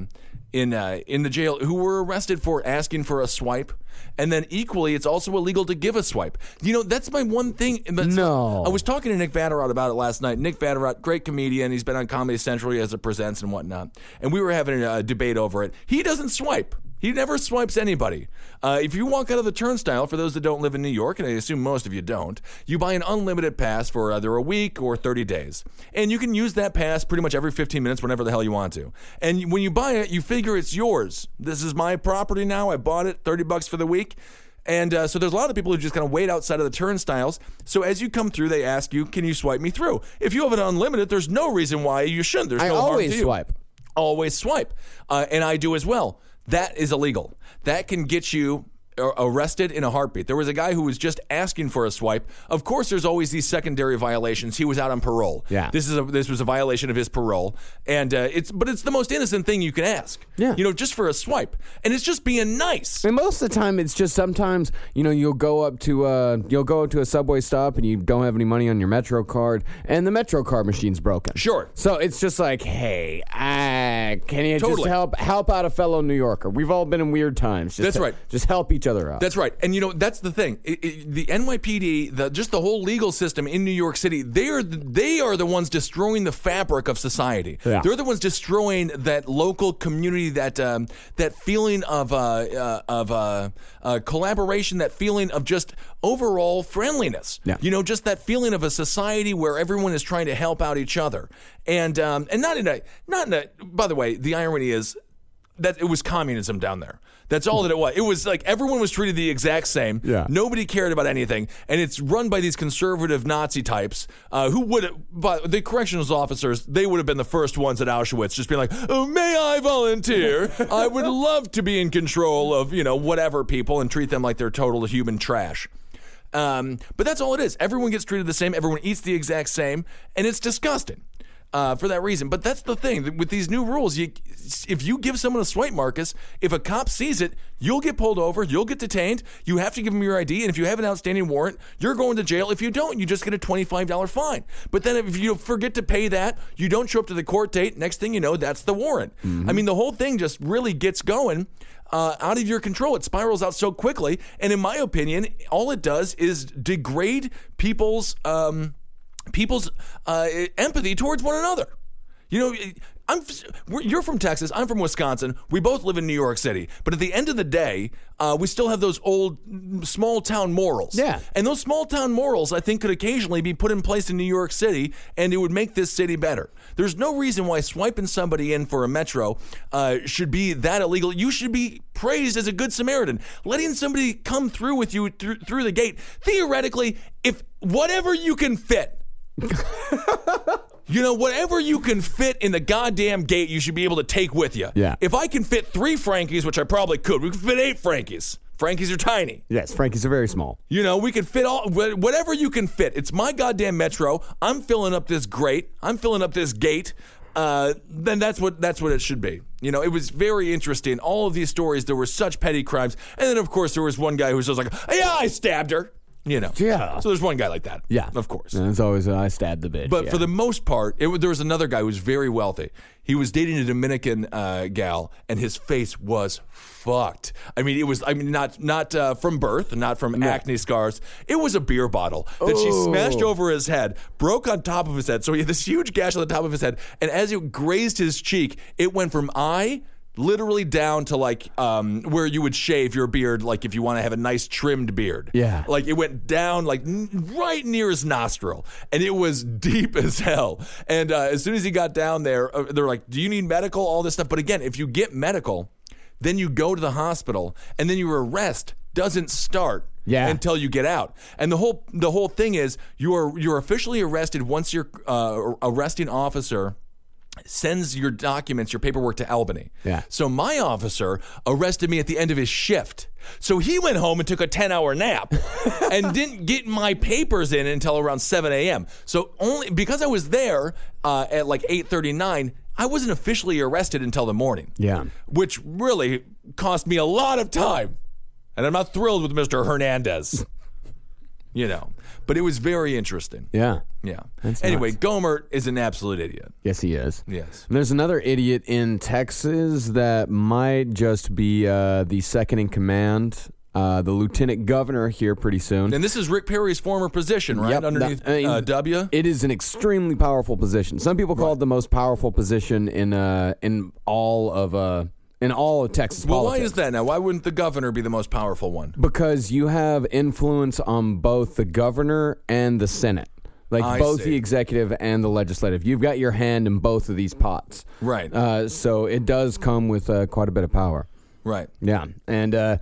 in uh, in the jail who were arrested for asking for a swipe, and then equally, it's also illegal to give a swipe. You know, that's my one thing. No. I was talking to Nick Vatterott about it last night. Nick Vatterott, great comedian. He's been on Comedy Central as it presents and whatnot. And we were having a debate over it. He doesn't swipe. He never swipes anybody. Uh, if you walk out of the turnstile, for those that don't live in New York, and I assume most of you don't, you buy an unlimited pass for either a week or 30 days. And you can use that pass pretty much every 15 minutes whenever the hell you want to. And when you buy it, you figure it's yours. This is my property now. I bought it, 30 bucks for the week. And uh, so there's a lot of people who just kind of wait outside of the turnstiles. So as you come through, they ask you, "Can you swipe me through?" If you have an unlimited, there's no reason why you shouldn't. There's I no harm always to you. swipe. Always swipe, uh, and I do as well. That is illegal. That can get you arrested in a heartbeat. There was a guy who was just asking for a swipe. Of course, there's always these secondary violations. He was out on parole. Yeah. this is a, this was a violation of his parole, and uh, it's but it's the most innocent thing you can ask. Yeah. you know, just for a swipe, and it's just being nice. And most of the time, it's just sometimes you know you'll go up to uh you'll go up to a subway stop and you don't have any money on your Metro card, and the Metro card machine's broken. Sure. So it's just like, hey, uh, can you just help help out a fellow New Yorker? We've all been in weird times. Just That's he- right. Just help each other out. That's right, and you know that's the thing. It- it- the NYPD, the, just the whole legal system in New York City, they are the, they are the ones destroying the fabric of society. Yeah. They're the ones destroying that local community, that um, that feeling of uh, uh, of uh, uh, collaboration, that feeling of just overall friendliness. Yeah. You know, just that feeling of a society where everyone is trying to help out each other, and um, and not in a not in a. By the way, the irony is that it was communism down there. That's all that it was. It was like everyone was treated the exact same. Yeah. Nobody cared about anything, and it's run by these conservative Nazi types uh, who would, but the corrections officers, they would have been the first ones at Auschwitz, just being like, oh, "May I volunteer? <laughs> I would love to be in control of you know whatever people and treat them like they're total human trash." Um, but that's all it is. Everyone gets treated the same. Everyone eats the exact same, and it's disgusting uh, for that reason. But that's the thing with these new rules. You, if you give someone a swipe, Marcus, if a cop sees it, you'll get pulled over. You'll get detained. You have to give them your ID, and if you have an outstanding warrant, you're going to jail. If you don't, you just get a twenty-five dollar fine. But then if you forget to pay that, you don't show up to the court date. Next thing you know, that's the warrant. I mean, the whole thing just really gets going uh, out of your control. It spirals out so quickly. And in my opinion, all it does is degrade people's um, people's uh, empathy towards one another. You know, I'm you're from Texas. I'm from Wisconsin. We both live in New York City. But at the end of the day, uh, we still have those old small town morals. Yeah. And those small town morals, I think, could occasionally be put in place in New York City, and it would make this city better. There's no reason why swiping somebody in for a metro uh, should be that illegal. You should be praised as a good Samaritan, letting somebody come through with you through, through the gate. Theoretically, if whatever you can fit. <laughs> You know, whatever you can fit in the goddamn gate, you should be able to take with you. Yeah. If I can fit three Frankies, which I probably could, we could fit eight Frankies. Frankies are tiny. Yes, Frankie's are very small. You know, we could fit all whatever you can fit. It's my goddamn metro. I'm filling up this grate. I'm filling up this gate. Uh, then that's what that's what it should be. You know, it was very interesting. All of these stories, there were such petty crimes, and then of course there was one guy who was just like, "Yeah, I stabbed her." You know, Yeah. So there's one guy like that. Yeah, of course. And it's always uh, I stabbed the bitch. But yeah. for the most part, it, there was another guy who was very wealthy. He was dating a Dominican uh, gal, and his face was fucked. I mean, it was. I mean, not not uh, from birth, not from acne scars. It was a beer bottle that she smashed Oh. over his head, broke on top of his head. So he had this huge gash on the top of his head, and as it grazed his cheek, it went from eye literally down to like um, where you would shave your beard, like if you want to have a nice trimmed beard. Yeah. Like it went down like n- right near his nostril, and it was <laughs> deep as hell. And uh, as soon as he got down there, uh, they're like, "Do you need medical?" All this stuff. But again, if you get medical, then you go to the hospital, and then your arrest doesn't start. Yeah. Until you get out, and the whole the whole thing is you are you're officially arrested once your uh, arresting officer sends your documents, your paperwork to Albany. Yeah. So my officer arrested me at the end of his shift. So he went home and took a 10 hour nap <laughs> and didn't get my papers in until around 7 a.m. So only because I was there uh, at like 8:39, I wasn't officially arrested until the morning. Yeah. Which really cost me a lot of time. And I'm not thrilled with Mr. Hernandez. You know. But it was very interesting. yeah. Yeah. That's anyway, nuts. Gohmert is an absolute idiot. Yes, he is. Yes. And there's another idiot in Texas that might just be uh, the second in command, uh, the lieutenant governor here pretty soon. And this is Rick Perry's former position, right? Yep, Underneath that- I mean, uh, W. It is an extremely powerful position. Some people call it the most powerful position in uh, in all of uh, in all of Texas Well, why is that now? Why wouldn't the governor be the most powerful one? Because you have influence on both the governor and the Senate. Like I both see. the executive and the legislative. You've got your hand in both of these pots. Right. Uh, so it does come with uh, quite a bit of power. Right. Yeah. And uh,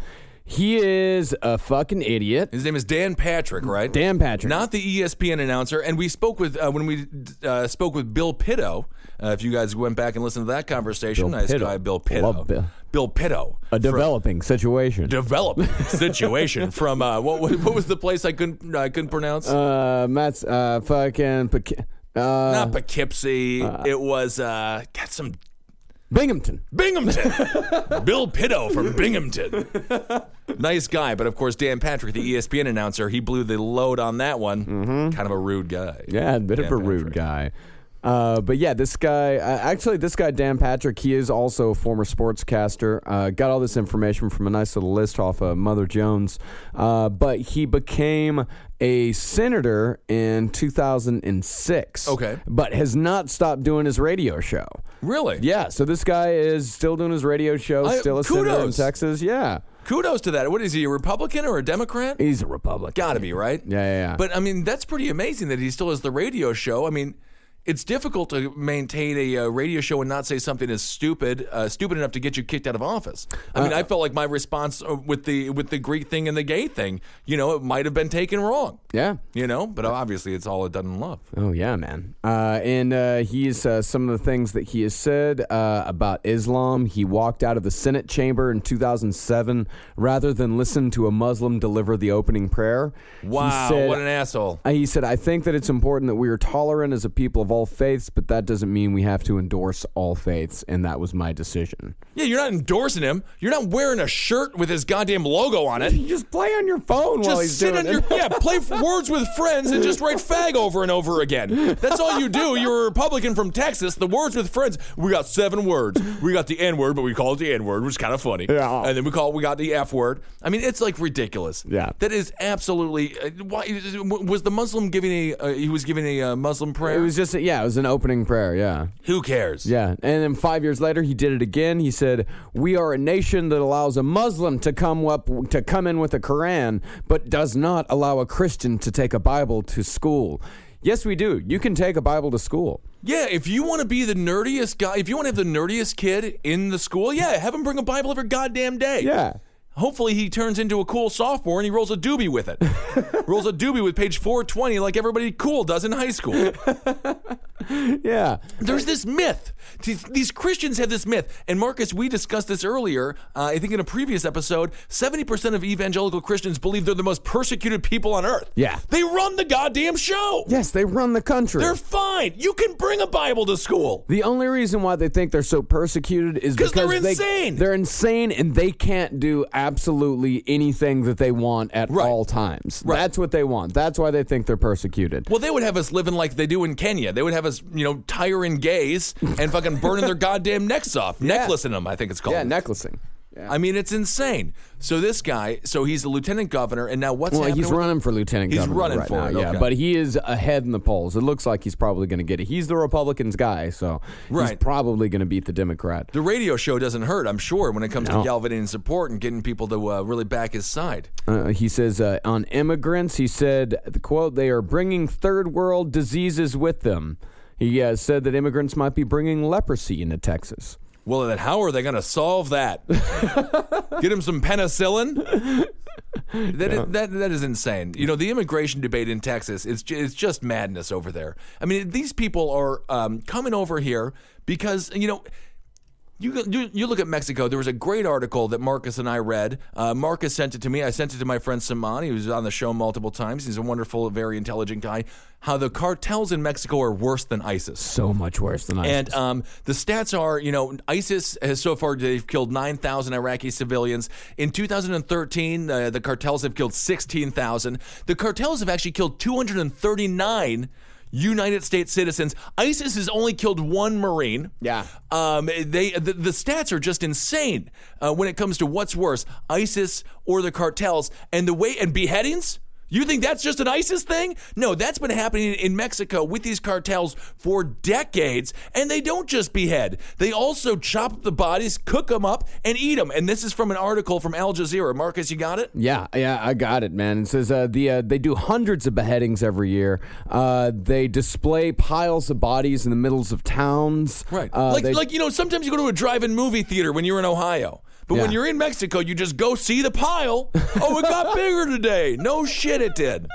he is a fucking idiot. His name is Dan Patrick, right? Dan Patrick. Not the ESPN announcer. And we spoke with uh, when we uh, spoke with Bill Pitto. Uh, if you guys went back and listened to that conversation, Bill nice Pitto. guy, Bill Pitto. Love Bill. Bill Pitto. a developing situation. developing <laughs> situation from uh, what, was- what was the place I couldn't I couldn't pronounce? uh, Matt's uh, fucking. Uh, Not Poughkeepsie. it was uh, got some Binghamton. Binghamton. <laughs> Bill Pitto from Binghamton. nice guy, but of course Dan Patrick, the ESPN announcer, he blew the load on that one. Kind of a rude guy. Yeah, a bit of Dan a rude guy. Uh, but yeah, this guy, uh, actually, this guy, Dan Patrick, he is also a former sportscaster. Uh, got all this information from a nice little list off of Mother Jones. Uh, but he became a senator in 2006. Okay. But has not stopped doing his radio show. Really? Yeah, so this guy is still doing his radio show, I- still a senator in. Texas. Yeah. Kudos to that. What is he, a Republican or a Democrat? He's a Republican. Got to be, right? Yeah, yeah, yeah. But I mean, that's pretty amazing that he still has the radio show. I mean, it's difficult to maintain a uh, radio show and not say something as stupid, uh, stupid enough to get you kicked out of office. I mean, I felt like my response uh, with the with the Greek thing and the gay thing, you know, it might have been taken wrong. yeah. You know, but obviously it's all a done in love. Oh yeah, man. Uh, and uh, he's uh, some of the things that he has said uh, about Islam. He walked out of the Senate chamber in 2007 rather than listen to a Muslim deliver the opening prayer. Wow, said, what an asshole! uh, He said, "I think that it's important that we are tolerant as a people of all faiths, but that doesn't mean we have to endorse all faiths." And that was my decision. Yeah, you're not endorsing him. You're not wearing a shirt with his goddamn logo on it. You just play on your phone while Just he's sit doing on your it. yeah, play words with friends and just write fag over and over again. That's all you do. You're a Republican from Texas. The words with friends. We got seven words. We got the N word, but we call it the N word, which is kind of funny. Yeah. And then we call it, we got the F word. I mean, it's like ridiculous. Yeah. That is absolutely. Uh, why was the Muslim giving a? Uh, he was giving a uh, Muslim prayer. It was just he yeah, it was an opening prayer. Yeah. Who cares? Yeah, and then five years later, he did it again. He said, "We are a nation that allows a Muslim to come up to come in with a Quran, but does not allow a Christian to take a Bible to school." Yes, we do. You can take a Bible to school. Yeah, if you want to be the nerdiest guy, if you want to have the nerdiest kid in the school, yeah, have him bring a Bible every goddamn day. Yeah. Hopefully he turns into a cool sophomore and he rolls a doobie with it. <laughs> rolls a doobie with page 420 like everybody cool does in high school. <laughs> Yeah. There's this myth. These, these Christians have this myth. And Marcus, we discussed this earlier, uh, I think in a previous episode. 70% of evangelical Christians believe they're the most persecuted people on earth. Yeah. They run the goddamn show. Yes, they run the country. They're fine. You can bring a Bible to school. the only reason why they think they're so persecuted is because they're they- insane. They're insane, and they can't do absolutely anything that they want at Right. all times. Right. That's what they want. That's why they think they're persecuted. Well, they would have us living like they do in Kenya. They would have us, you know, tiring gays and fucking burning their <laughs> goddamn necks off, necklacing them. I think it's called. Yeah, necklacing. I mean, it's insane. So this guy, so he's the lieutenant governor, and now what's Well, happening? he's with- running for lieutenant He's governor running right for now, it, yeah. okay. But he is ahead in the polls. It looks like he's probably going to get it. He's the Republicans' guy, so he's probably going to beat the Democrat. The radio show doesn't hurt, I'm sure, when it comes No. to galvanizing support and getting people to uh, really back his side. Uh, he says uh, on immigrants, he said, the quote, they are bringing third world diseases with them. He uh, said that immigrants might be bringing leprosy into Texas. Well, then how are they going to solve that? <laughs> Get him some penicillin? That, is, that that is insane. You know, the immigration debate in Texas is it's just madness over there. I mean, these people are um, coming over here because you know. You, you, you look at Mexico. There was a great article that Marcus and I read. Uh, Marcus sent it to me. I sent it to my friend Saman. He was on the show multiple times. He's a wonderful, very intelligent guy. How the cartels in Mexico are worse than ISIS. So much worse than ISIS. And um, the stats are, you know, ISIS has so far they've killed 9,000 Iraqi civilians. In 2013, uh, the cartels have killed 16,000. The cartels have actually killed 239 United States citizens. ISIS has only killed one Marine. Yeah. Um, they the, the stats are just insane uh, when it comes to what's worse, ISIS or the cartels, and the way and beheadings. You think that's just an ISIS thing? No, that's been happening in Mexico with these cartels for decades, and they don't just behead. They also chop up the bodies, cook them up, and eat them. And this is from an article from Al Jazeera. Marcus, you got it? Yeah, yeah, I got it, man. It says uh, the uh, they do hundreds of beheadings every year. Uh, they display piles of bodies in the middles of towns. Right. Uh, like, they- like you know, sometimes you go to a drive-in movie theater when you're in Ohio. But when you're in Mexico, you just go see the pile. Oh, it got <laughs> bigger today. No shit, it did.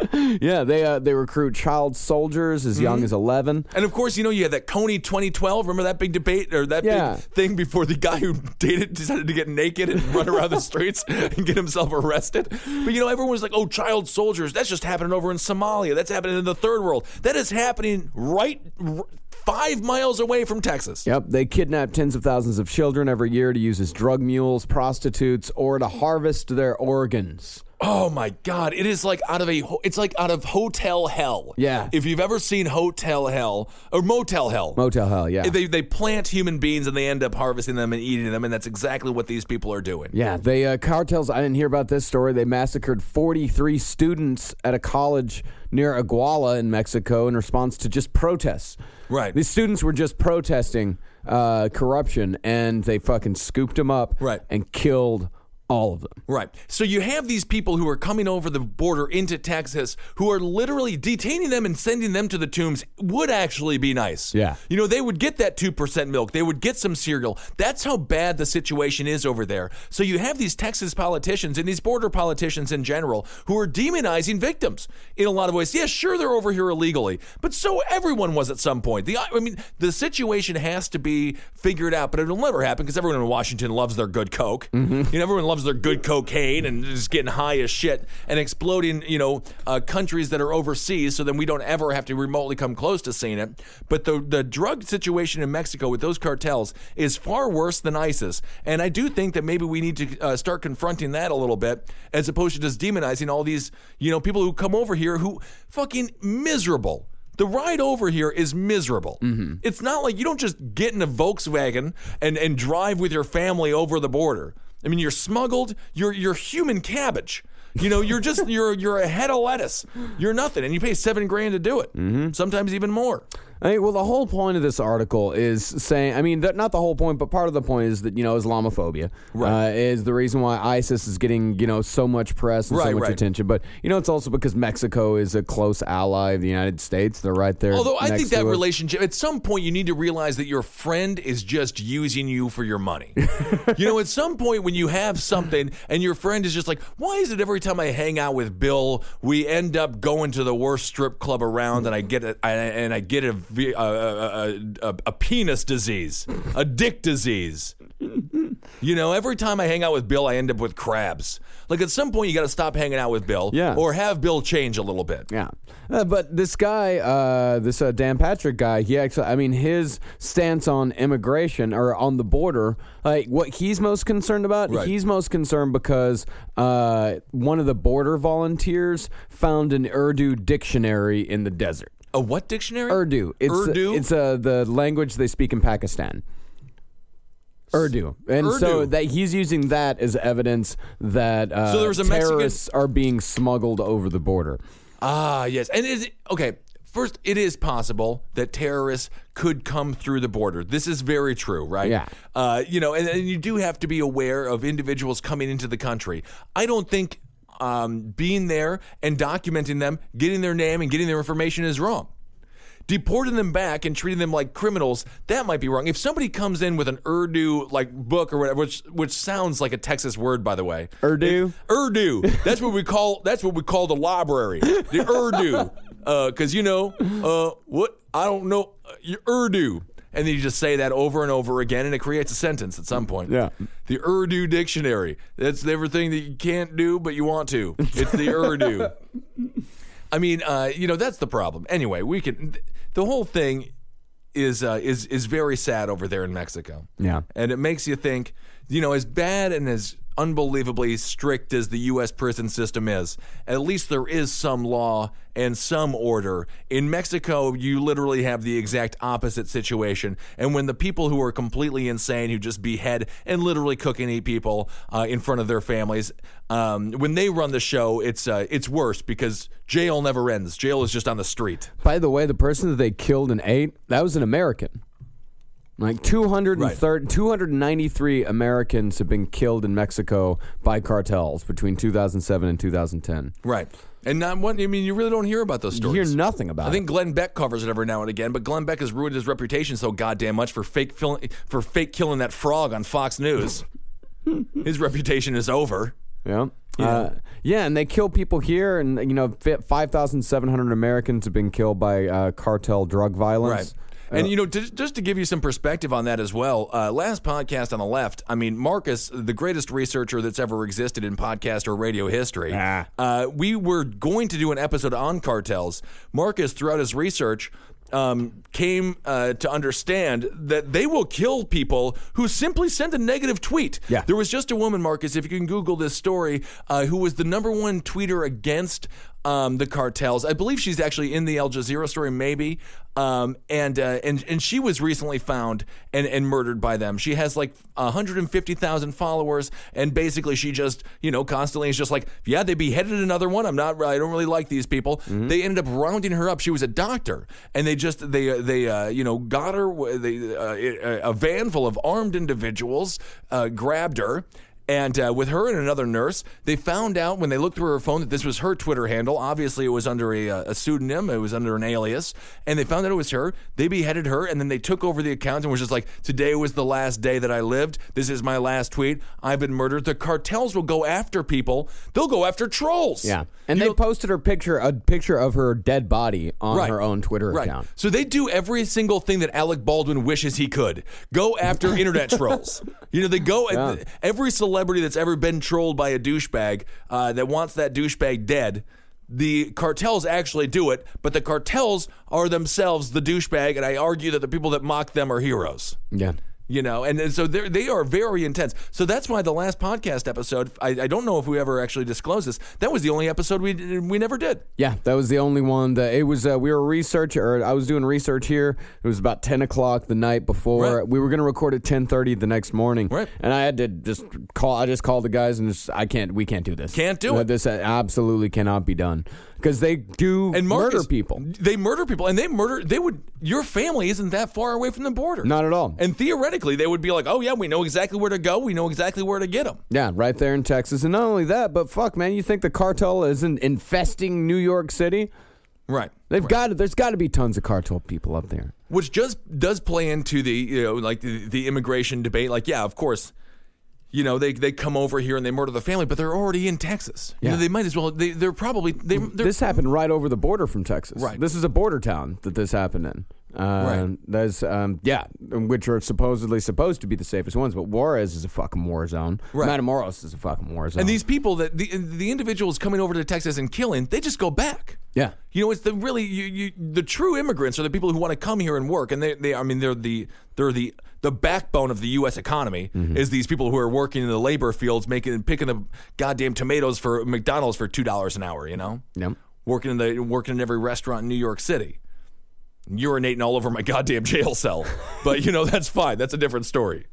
yeah, they uh, they recruit child soldiers as Mm-hmm. young as eleven. And of course, you know, you had that Kony 2012. Remember that big debate or that Yeah. big thing before the guy who dated decided to get naked and run around the <laughs> streets and get himself arrested? But you know, everyone was like, oh, child soldiers. That's just happening over in Somalia. That's happening in the third world. That is happening right r- five miles away from Texas. Yep, they kidnap tens of thousands of children every year to use as drug mules, prostitutes, or to harvest their organs. Oh my God! It is like out of a. It's like out of hotel hell. Yeah. If you've ever seen Hotel Hell or Motel Hell, Motel hell, yeah. They, they plant human beings and they end up harvesting them and eating them, and that's exactly what these people are doing. Yeah, they uh, cartels. I didn't hear about this story. They massacred 43 students at a college near Iguala in Mexico in response to just protests. Right. These students were just protesting uh, corruption, and they fucking scooped them up. Right. And killed all of them. Right. So you have these people who are coming over the border into Texas who are literally detaining them and sending them to the tombs would actually be nice. Yeah. You know, they would get that 2% milk. They would get some cereal. That's how bad the situation is over there. So you have these Texas politicians and these border politicians in general who are demonizing victims in a lot of ways. Yeah, sure, they're over here illegally, but so everyone was at some point. The I mean, the situation has to be figured out, but it'll never happen because everyone in Washington loves their good Coke. Mm-hmm. You know, everyone loves their good cocaine and just getting high as shit and exploding, you know, uh, countries that are overseas so then we don't ever have to remotely come close to seeing it. But the, the drug situation in Mexico with those cartels is far worse than ISIS. And I do think that maybe we need to uh, start confronting that a little bit as opposed to just demonizing all these, you know, people who come over here who fucking miserable. The ride over here is miserable. It's not like you don't just get in a Volkswagen and, and drive with your family over the border. I mean, you're smuggled. You're you're human cabbage. You know, you're just <laughs> you're you're a head of lettuce. You're nothing, and you pay seven grand to do it. Mm-hmm. Sometimes even more. I mean, well, the whole point of this article is saying, I mean, not the whole point, but part of the point is that, you know, Islamophobia Right. uh, is the reason why ISIS is getting, you know, so much press and so much right. attention. But, you know, it's also because Mexico is a close ally of the United States. They're right there. Although I think that relationship, at some point, you need to realize that your friend is just using you for your money. you know, at some point, when you have something and your friend is just like, why is it every time I hang out with Bill, we end up going to the worst strip club around and I get a, I, and I get a, a, a, a, a penis disease, a dick disease. You know, every time I hang out with Bill, I end up with crabs. Like at some point, you got to stop hanging out with Bill, Yeah. or have Bill change a little bit. Yeah, uh, but this guy, uh, this uh, Dan Patrick guy, he actually, I mean, his stance on immigration or on the border, like what he's most concerned about, Right. he's most concerned because uh, one of the border volunteers found an Urdu dictionary in the desert. A what dictionary? Urdu. It's Urdu? It's uh, the language they speak in Pakistan. Urdu, and so that he's using that as evidence that uh, So there was a Mexican- terrorists are being smuggled over the border. Ah, yes. And is it, okay, first, it is possible that terrorists could come through the border. This is very true, right? Yeah. Uh, you know, and, and you do have to be aware of individuals coming into the country. I don't think um, being there and documenting them, getting their name and getting their information is wrong. Deporting them back and treating them like criminals, that might be wrong. If somebody comes in with an Urdu like book or whatever, which which sounds like a Texas word, by the way. Urdu? Urdu. That's what we call. That's what we call the library. The Urdu. Because you know, uh, what I don't know, uh, Urdu, and then you just say that over and over again, and it creates a sentence at some point. Yeah. The Urdu dictionary. That's everything that you can't do, but you want to. It's the Urdu. <laughs> I mean, uh, you know, that's the problem. Anyway, we can. The whole thing is uh, is is very sad over there in Mexico. Yeah. and it makes you think. You know, as bad and as unbelievably strict as the U.S. prison system is, at least there is some law and some order. In Mexico, you literally have the exact opposite situation. And when the people who are completely insane, who just behead and literally cook and eat people uh, in front of their families, um, when they run the show, it's uh, it's worse because jail never ends. Jail is just on the street. By the way, the person that they killed and ate, that was an American. Like 230, 293 Americans have been killed in Mexico by cartels between 2007 and 2010. Right. And not one. I mean, you really don't hear about those You stories. hear nothing about I think. Glenn Beck covers it every now and again, but Glenn Beck has ruined his reputation so goddamn much for fake for fake killing that frog on Fox News. <laughs> his reputation is over. Yeah. Uh, yeah, and they kill people here, and you know, 5,700 Americans have been killed by uh, cartel drug violence. Right. And you know, to, just to give you some perspective on that as well, uh, last podcast on the left, I mean, Marcus, the greatest researcher that's ever existed in podcast or radio history, uh, we were going to do an episode on cartels. Marcus, throughout his research, um, came uh, to understand that they will kill people who simply send a negative tweet. Yeah. There was just a woman, Marcus, if you can Google this story, uh, who was the number one tweeter against um, the cartels. I believe she's actually in the Al Jazeera story, maybe. Um, and uh, and and she was recently found and, and murdered by them. She has like 150,000 followers, and basically she just you know constantly is just like, yeah, they beheaded another one. I'm not. I don't really like these people. They ended up rounding her up. She was a doctor, and they just they uh, they uh, you know got her. They uh, a van full of armed individuals uh, grabbed her. And uh, with her and another nurse, they found out when they looked through her phone that this was her Twitter handle. Obviously, it was under a, uh, a pseudonym, it was under an alias. And they found out it was her. They beheaded her, and then they took over the account and was just like, Today was the last day that I lived. This is my last tweet. I've been murdered. The cartels will go after people, they'll go after trolls. Yeah. And You they know- posted her picture, a picture of her dead body on Right. her own Twitter Right. account. So they do every single thing that Alec Baldwin wishes he could. Go after internet <laughs> trolls. You know, they go Yeah. every celebrity that's ever been trolled by a douchebag uh, that wants that douchebag dead. The cartels actually do it, but the cartels are themselves the douchebag, and I argue that the people that mock them are heroes. Yeah. You know, and, and so they're, they are very intense. So that's why the last podcast episode, I, I don't know if we ever actually disclosed this. That was the only episode we we never did. Yeah, that was the only one that it was. Uh, we were research, or I was doing research here. It was about ten o'clock the night before. Right. We were going to record at ten thirty the next morning. Right. And I had to just call. I just called the guys and just, I can't. We can't do this. Can't do Uh, it. This absolutely cannot be done. Because they do And murder people. They murder people, and they murder. They would. Your family isn't that far away from the border. Not at all. And theoretically, they would be like, "Oh yeah, we know exactly where to go. We know exactly where to get them." Yeah, right there in Texas. And not only that, but fuck, man, you think the cartel isn't infesting New York City? Right. They've got to, there's got to be tons of cartel people up there. Which just does play into the you know like the, the immigration debate. Like, yeah, of course, you know they they come over here and they murder the family, but they're already in Texas. You know, Yeah. they might as well. They they're probably they. They're, This happened right over the border from Texas. Right. This is a border town that this happened in. Uh, Right. There's, um, yeah, which are supposedly supposed to be the safest ones, but Juarez is a fucking war zone. Right. Matamoros is a fucking war zone. and these people that the the individuals coming over to Texas and killing, they just go back. yeah, You know, it's the really you, you, the true immigrants are the people who want to come here and work, and they, they I mean they're the they're the the backbone of the U.S. economy Mm-hmm. is these people who are working in the labor fields, making picking the goddamn tomatoes for McDonald's for two dollars an hour. You know, Yep. working in the working in every restaurant in New York City, urinating all over my goddamn jail cell. <laughs> but you know that's fine. That's a different story.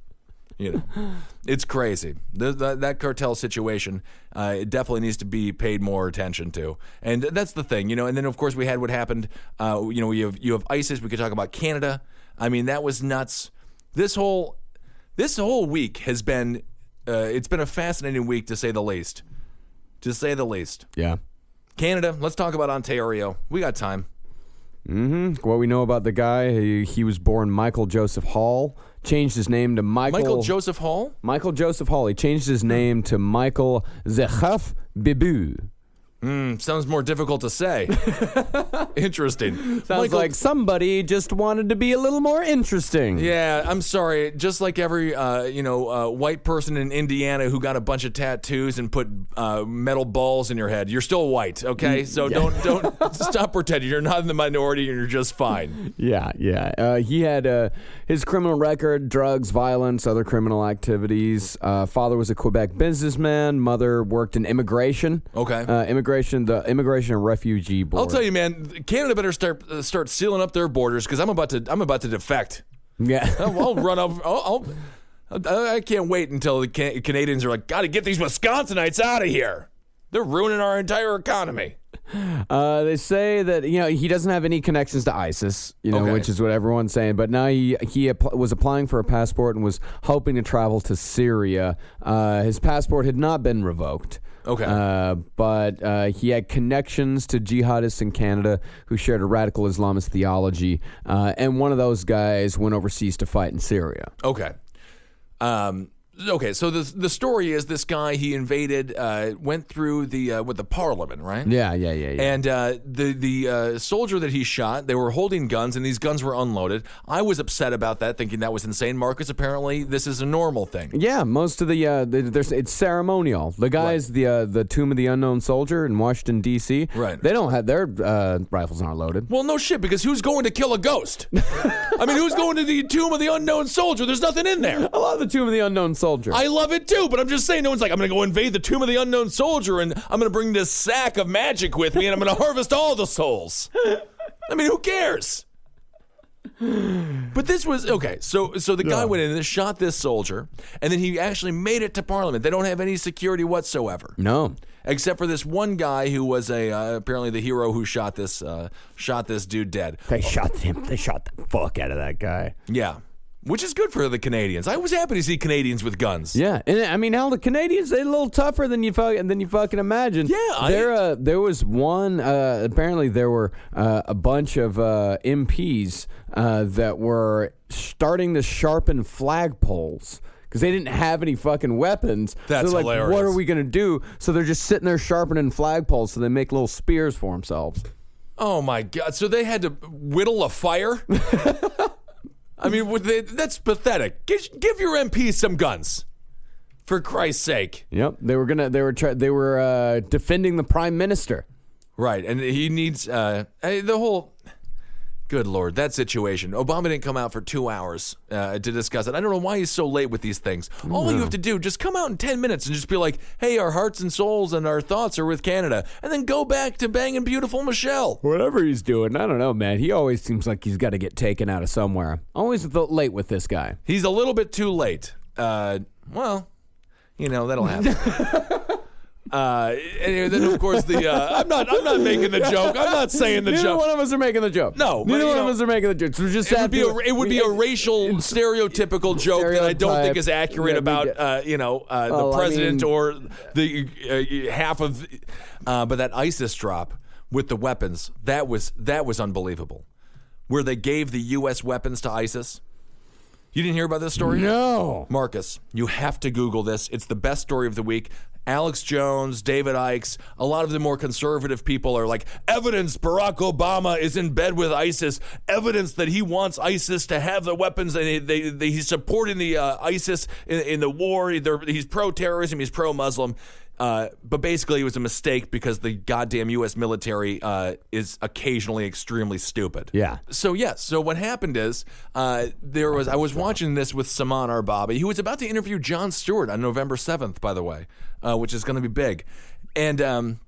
You know, <laughs> it's crazy. The, the, that cartel situation, uh, it definitely needs to be paid more attention to, and that's the thing, you know. And then of course we had what happened. Uh, you know, you have you have ISIS. We could talk about Canada. I mean, that was nuts. This whole this whole week has been uh, it's been a fascinating week to say the least. To say the least. yeah. Canada. Let's talk about Ontario. We got time. Mm-hmm. What we know about the guy, he, he was born Michael Joseph Hall, changed his name to Michael. Michael Joseph Hall. Michael Joseph Hall. He changed his name to Michael Zechaf Bibu. Hmm, sounds more difficult to say. <laughs> Interesting. Sounds Michael- like somebody just wanted to be a little more interesting. Yeah, I'm sorry. Just like every uh, you know uh, white person in Indiana who got a bunch of tattoos and put uh, metal balls in your head, you're still white. Okay, so don't don't <laughs> stop pretending you're not in the minority and you're just fine. Yeah, yeah. Uh, he had uh, his criminal record: drugs, violence, other criminal activities. Uh, father was a Quebec businessman. Mother worked in immigration. Okay. Uh, immigration, the Immigration and Refugee Board. I'll tell you, man. Canada better start uh, start sealing up their borders because I'm about to I'm about to defect. Yeah. <laughs> I'll, I'll run over. I'll, I'll, I I can't wait until the Can- Canadians are like, got to get these Wisconsinites out of here. They're ruining our entire economy. Uh, they say that you know he doesn't have any connections to ISIS, you know, Okay. which is what everyone's saying. But now he he app- was applying for a passport and was hoping to travel to Syria. Uh, his passport had not been revoked. Okay. Uh, but uh, he had connections to jihadists in Canada who shared a radical Islamist theology, uh, and one of those guys went overseas to fight in Syria. Okay. Um, okay. So the the story is this guy he invaded, uh, went through the uh, with the parliament, right? Yeah, yeah, yeah, yeah. And uh, the the uh, soldier that he shot, they were holding guns, and these guns were unloaded. I was upset about that, thinking that was insane. Marcus, apparently, this is a normal thing. Yeah, most of the, uh, the there's it's ceremonial. The guys, the uh, the Tomb of the Unknown Soldier in Washington D.C. Right. They don't have their uh, rifles aren't loaded. Well, no shit, because who's going to kill a ghost? <laughs> I mean, who's going to the tomb of the unknown soldier? There's nothing in there. I love the Tomb of the Unknown Soldier. I love it too, but I'm just saying, no one's like, I'm going to go invade the tomb of the unknown soldier and I'm going to bring this sack of magic with me and I'm going <laughs> to harvest all the souls. I mean, who cares? But this was okay. So, so the guy went in and shot this soldier, and then he actually made it to Parliament. They don't have any security whatsoever, no. except for this one guy who was a uh, apparently the hero who shot this uh, shot this dude dead. They shot him. They shot the fuck out of that guy. Yeah, which is good for the Canadians. I was happy to see Canadians with guns. Yeah, and I mean, hell, the Canadians they're a little tougher than you fucking than you fucking imagine. Yeah, I- there uh, there was one. Uh, apparently, there were uh, a bunch of uh, MPs uh, that were starting to sharpen flagpoles. Because they didn't have any fucking weapons. That's so like, hilarious. What are we gonna do? So they're just sitting there sharpening flagpoles, so they make little spears for themselves. Oh my god! So they had to whittle a fire. <laughs> I mean, they, that's pathetic. Give, give your MP some guns, for Christ's sake. Yep, they were gonna. They were try, they were uh, defending the prime minister. Right, and he needs uh, the whole. Good lord, that situation. Obama didn't come out for two hours uh, to discuss it. I don't know why he's so late with these things. All you have to do, just come out in 10 minutes and just be like, hey, our hearts and souls and our thoughts are with Canada. And then go back to banging beautiful Michelle. Whatever he's doing, I don't know, man. He always seems like he's got to get taken out of somewhere. Always th- late with this guy. He's a little bit too late. Uh, well, you know, that'll happen. <laughs> Uh, and then of course the uh, I'm not I'm not making the joke. I'm not saying the Neither joke. one of us are making the joke. No, but, neither you one know, of us are making the joke. So just It would be a it would be a racial <laughs> stereotypical joke that I don't think is accurate Yeah, about uh, you know uh, Well, the I president mean- or the uh, half of uh, but that ISIS drop with the weapons that was that was unbelievable where they gave the U.S. weapons to ISIS. You didn't hear about this story? No. Marcus, you have to Google this. It's the best story of the week. Alex Jones, David Ickes, a lot of the more conservative people are like, evidence Barack Obama is in bed with ISIS, evidence that he wants ISIS to have the weapons, and they, they, they, he's supporting the uh, ISIS in, in the war. He's pro terrorism, he's pro Muslim. Uh, but basically, it was a mistake because the goddamn U.S. military uh, is occasionally extremely stupid. Yeah. So yes. So what happened is uh, there was I was watching this with Saman Arbabi, who was about to interview Jon Stewart on November seventh, by the way, uh, which is going to be big, and. Um,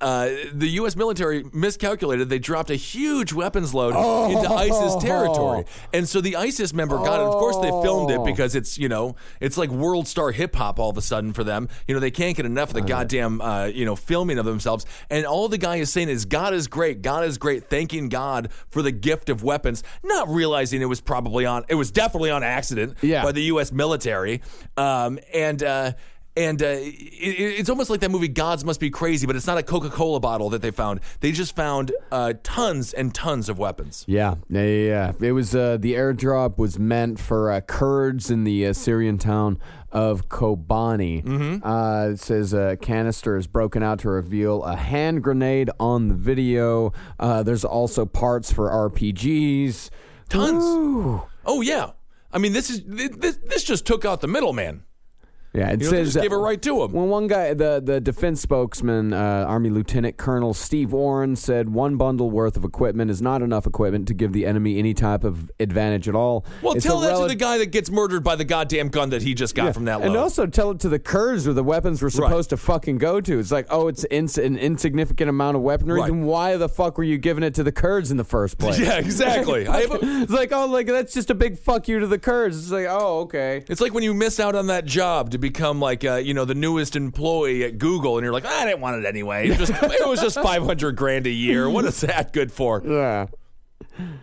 uh, the U.S. military miscalculated. They dropped a huge weapons load into ISIS territory, and so the ISIS member got it. Of course, they filmed it because it's you know it's like world star hip hop all of a sudden for them. You know they can't get enough of the goddamn uh, you know filming of themselves. And all the guy is saying is God is great, God is great, thanking God for the gift of weapons, not realizing it was probably on. It was definitely on accident Yeah. by the U.S. military, um, and. Uh, and uh, it, it's almost like that movie Gods Must Be Crazy, but it's not a Coca Cola bottle that they found. They just found uh, tons and tons of weapons. Yeah, yeah, yeah. It was uh, the airdrop was meant for uh, Kurds in the uh, Syrian town of Kobani. Mm-hmm. Uh, it says a canister is broken out to reveal a hand grenade on the video. Uh, there's also parts for RPGs. Tons. Ooh. Oh yeah, I mean this is this, this just took out the middleman. Yeah, it You know, says just gave it right to him. Well, one guy, the the defense spokesman, uh, Army Lieutenant Colonel Steve Warren, said one bundle worth of equipment is not enough equipment to give the enemy any type of advantage at all. Well, It's tell that rel- to the guy that gets murdered by the goddamn gun that he just got from that load. And also tell it to the Kurds where the weapons were supposed to fucking go to. It's like, oh, it's ins- an insignificant amount of weaponry. Right. Then why the fuck were you giving it to the Kurds in the first place? <laughs> yeah, exactly. Have a- <laughs> it's like, oh, like that's just a big fuck you to the Kurds. It's like, oh, okay. It's like when you miss out on that job to become like uh, you know the newest employee at Google, and you're like, I didn't want it anyway. It, just, <laughs> it was just 500 grand a year. What is that good for? Yeah.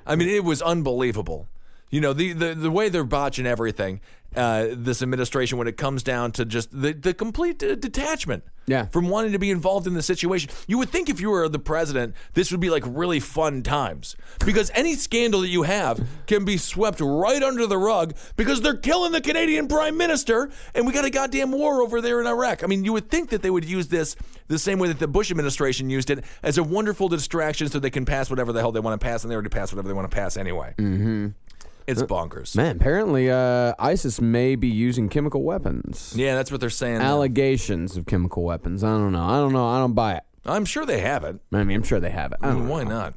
I mean, it was unbelievable. You know, the the, the way they're botching everything, uh, this administration, when it comes down to just the, the complete uh, detachment Yeah. from wanting to be involved in the situation. You would think if you were the president, this would be like really fun times. Because any scandal that you have can be swept right under the rug because they're killing the Canadian prime minister and we got a goddamn war over there in Iraq. I mean, you would think that they would use this the same way that the Bush administration used it as a wonderful distraction so they can pass whatever the hell they want to pass and they already pass whatever they want to pass anyway. Mm-hmm. It's bonkers. Man, apparently uh, ISIS may be using chemical weapons. Yeah, that's what they're saying. now. Allegations of chemical weapons. I don't know. I don't know. I don't buy it. I'm sure they have it. I mean, I'm sure they have it. I I mean, why not?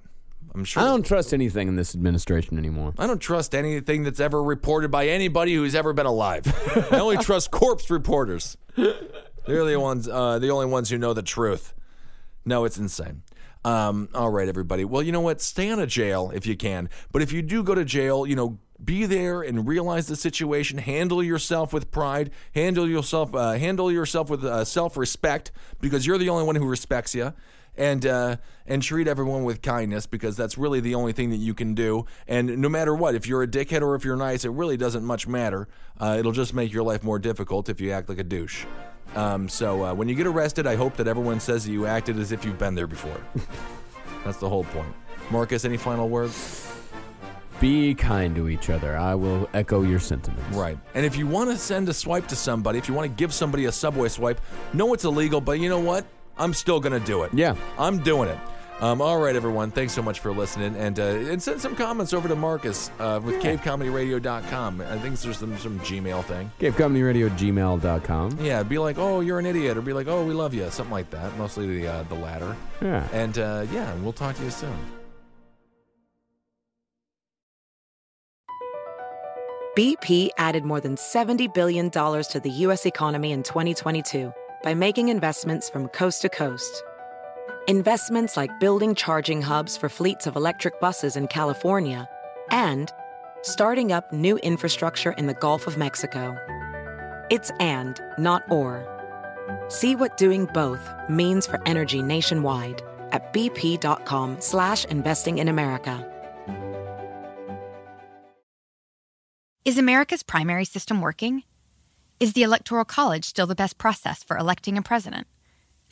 I'm sure. I don't trust anything in this administration anymore. I don't trust anything that's ever reported by anybody who's ever been alive. <laughs> I only trust corpse reporters. They're the ones, uh, the only ones who know the truth. No, it's insane. Um, all right, everybody. Well, you know what? Stay out of jail if you can. But if you do go to jail, you know, be there and realize the situation. Handle yourself with pride. Handle yourself. Uh, handle yourself with uh, self-respect because you're the only one who respects you. And uh, and treat everyone with kindness because that's really the only thing that you can do. And no matter what, if you're a dickhead or if you're nice, it really doesn't much matter. Uh, it'll just make your life more difficult if you act like a douche. Um, so uh, when you get arrested, I hope that everyone says that you acted as if you've been there before. <laughs> That's the whole point. Marcus, any final words? Be kind to each other. I will echo your sentiments. Right. And if you want to send a swipe to somebody, if you want to give somebody a subway swipe, know it's illegal, but you know what? I'm still going to do it. Yeah. I'm doing it. Um, all right, everyone. Thanks so much for listening, and uh, and send some comments over to Marcus uh, with CaveComedyRadio.com. I think there's some some Gmail thing. CaveComedyRadio at gmail.com. Yeah, be like, oh, you're an idiot, or be like, oh, we love you, something like that. Mostly the uh, the latter. Yeah. And uh, yeah, we'll talk to you soon. BP added more than $70 billion to the U.S. economy in 2022 by making investments from coast to coast. Investments like building charging hubs for fleets of electric buses in California and starting up new infrastructure in the Gulf of Mexico. It's and, not or. See what doing both means for energy nationwide at bp.com slash investing in America. Is America's primary system working? Is the Electoral College still the best process for electing a president?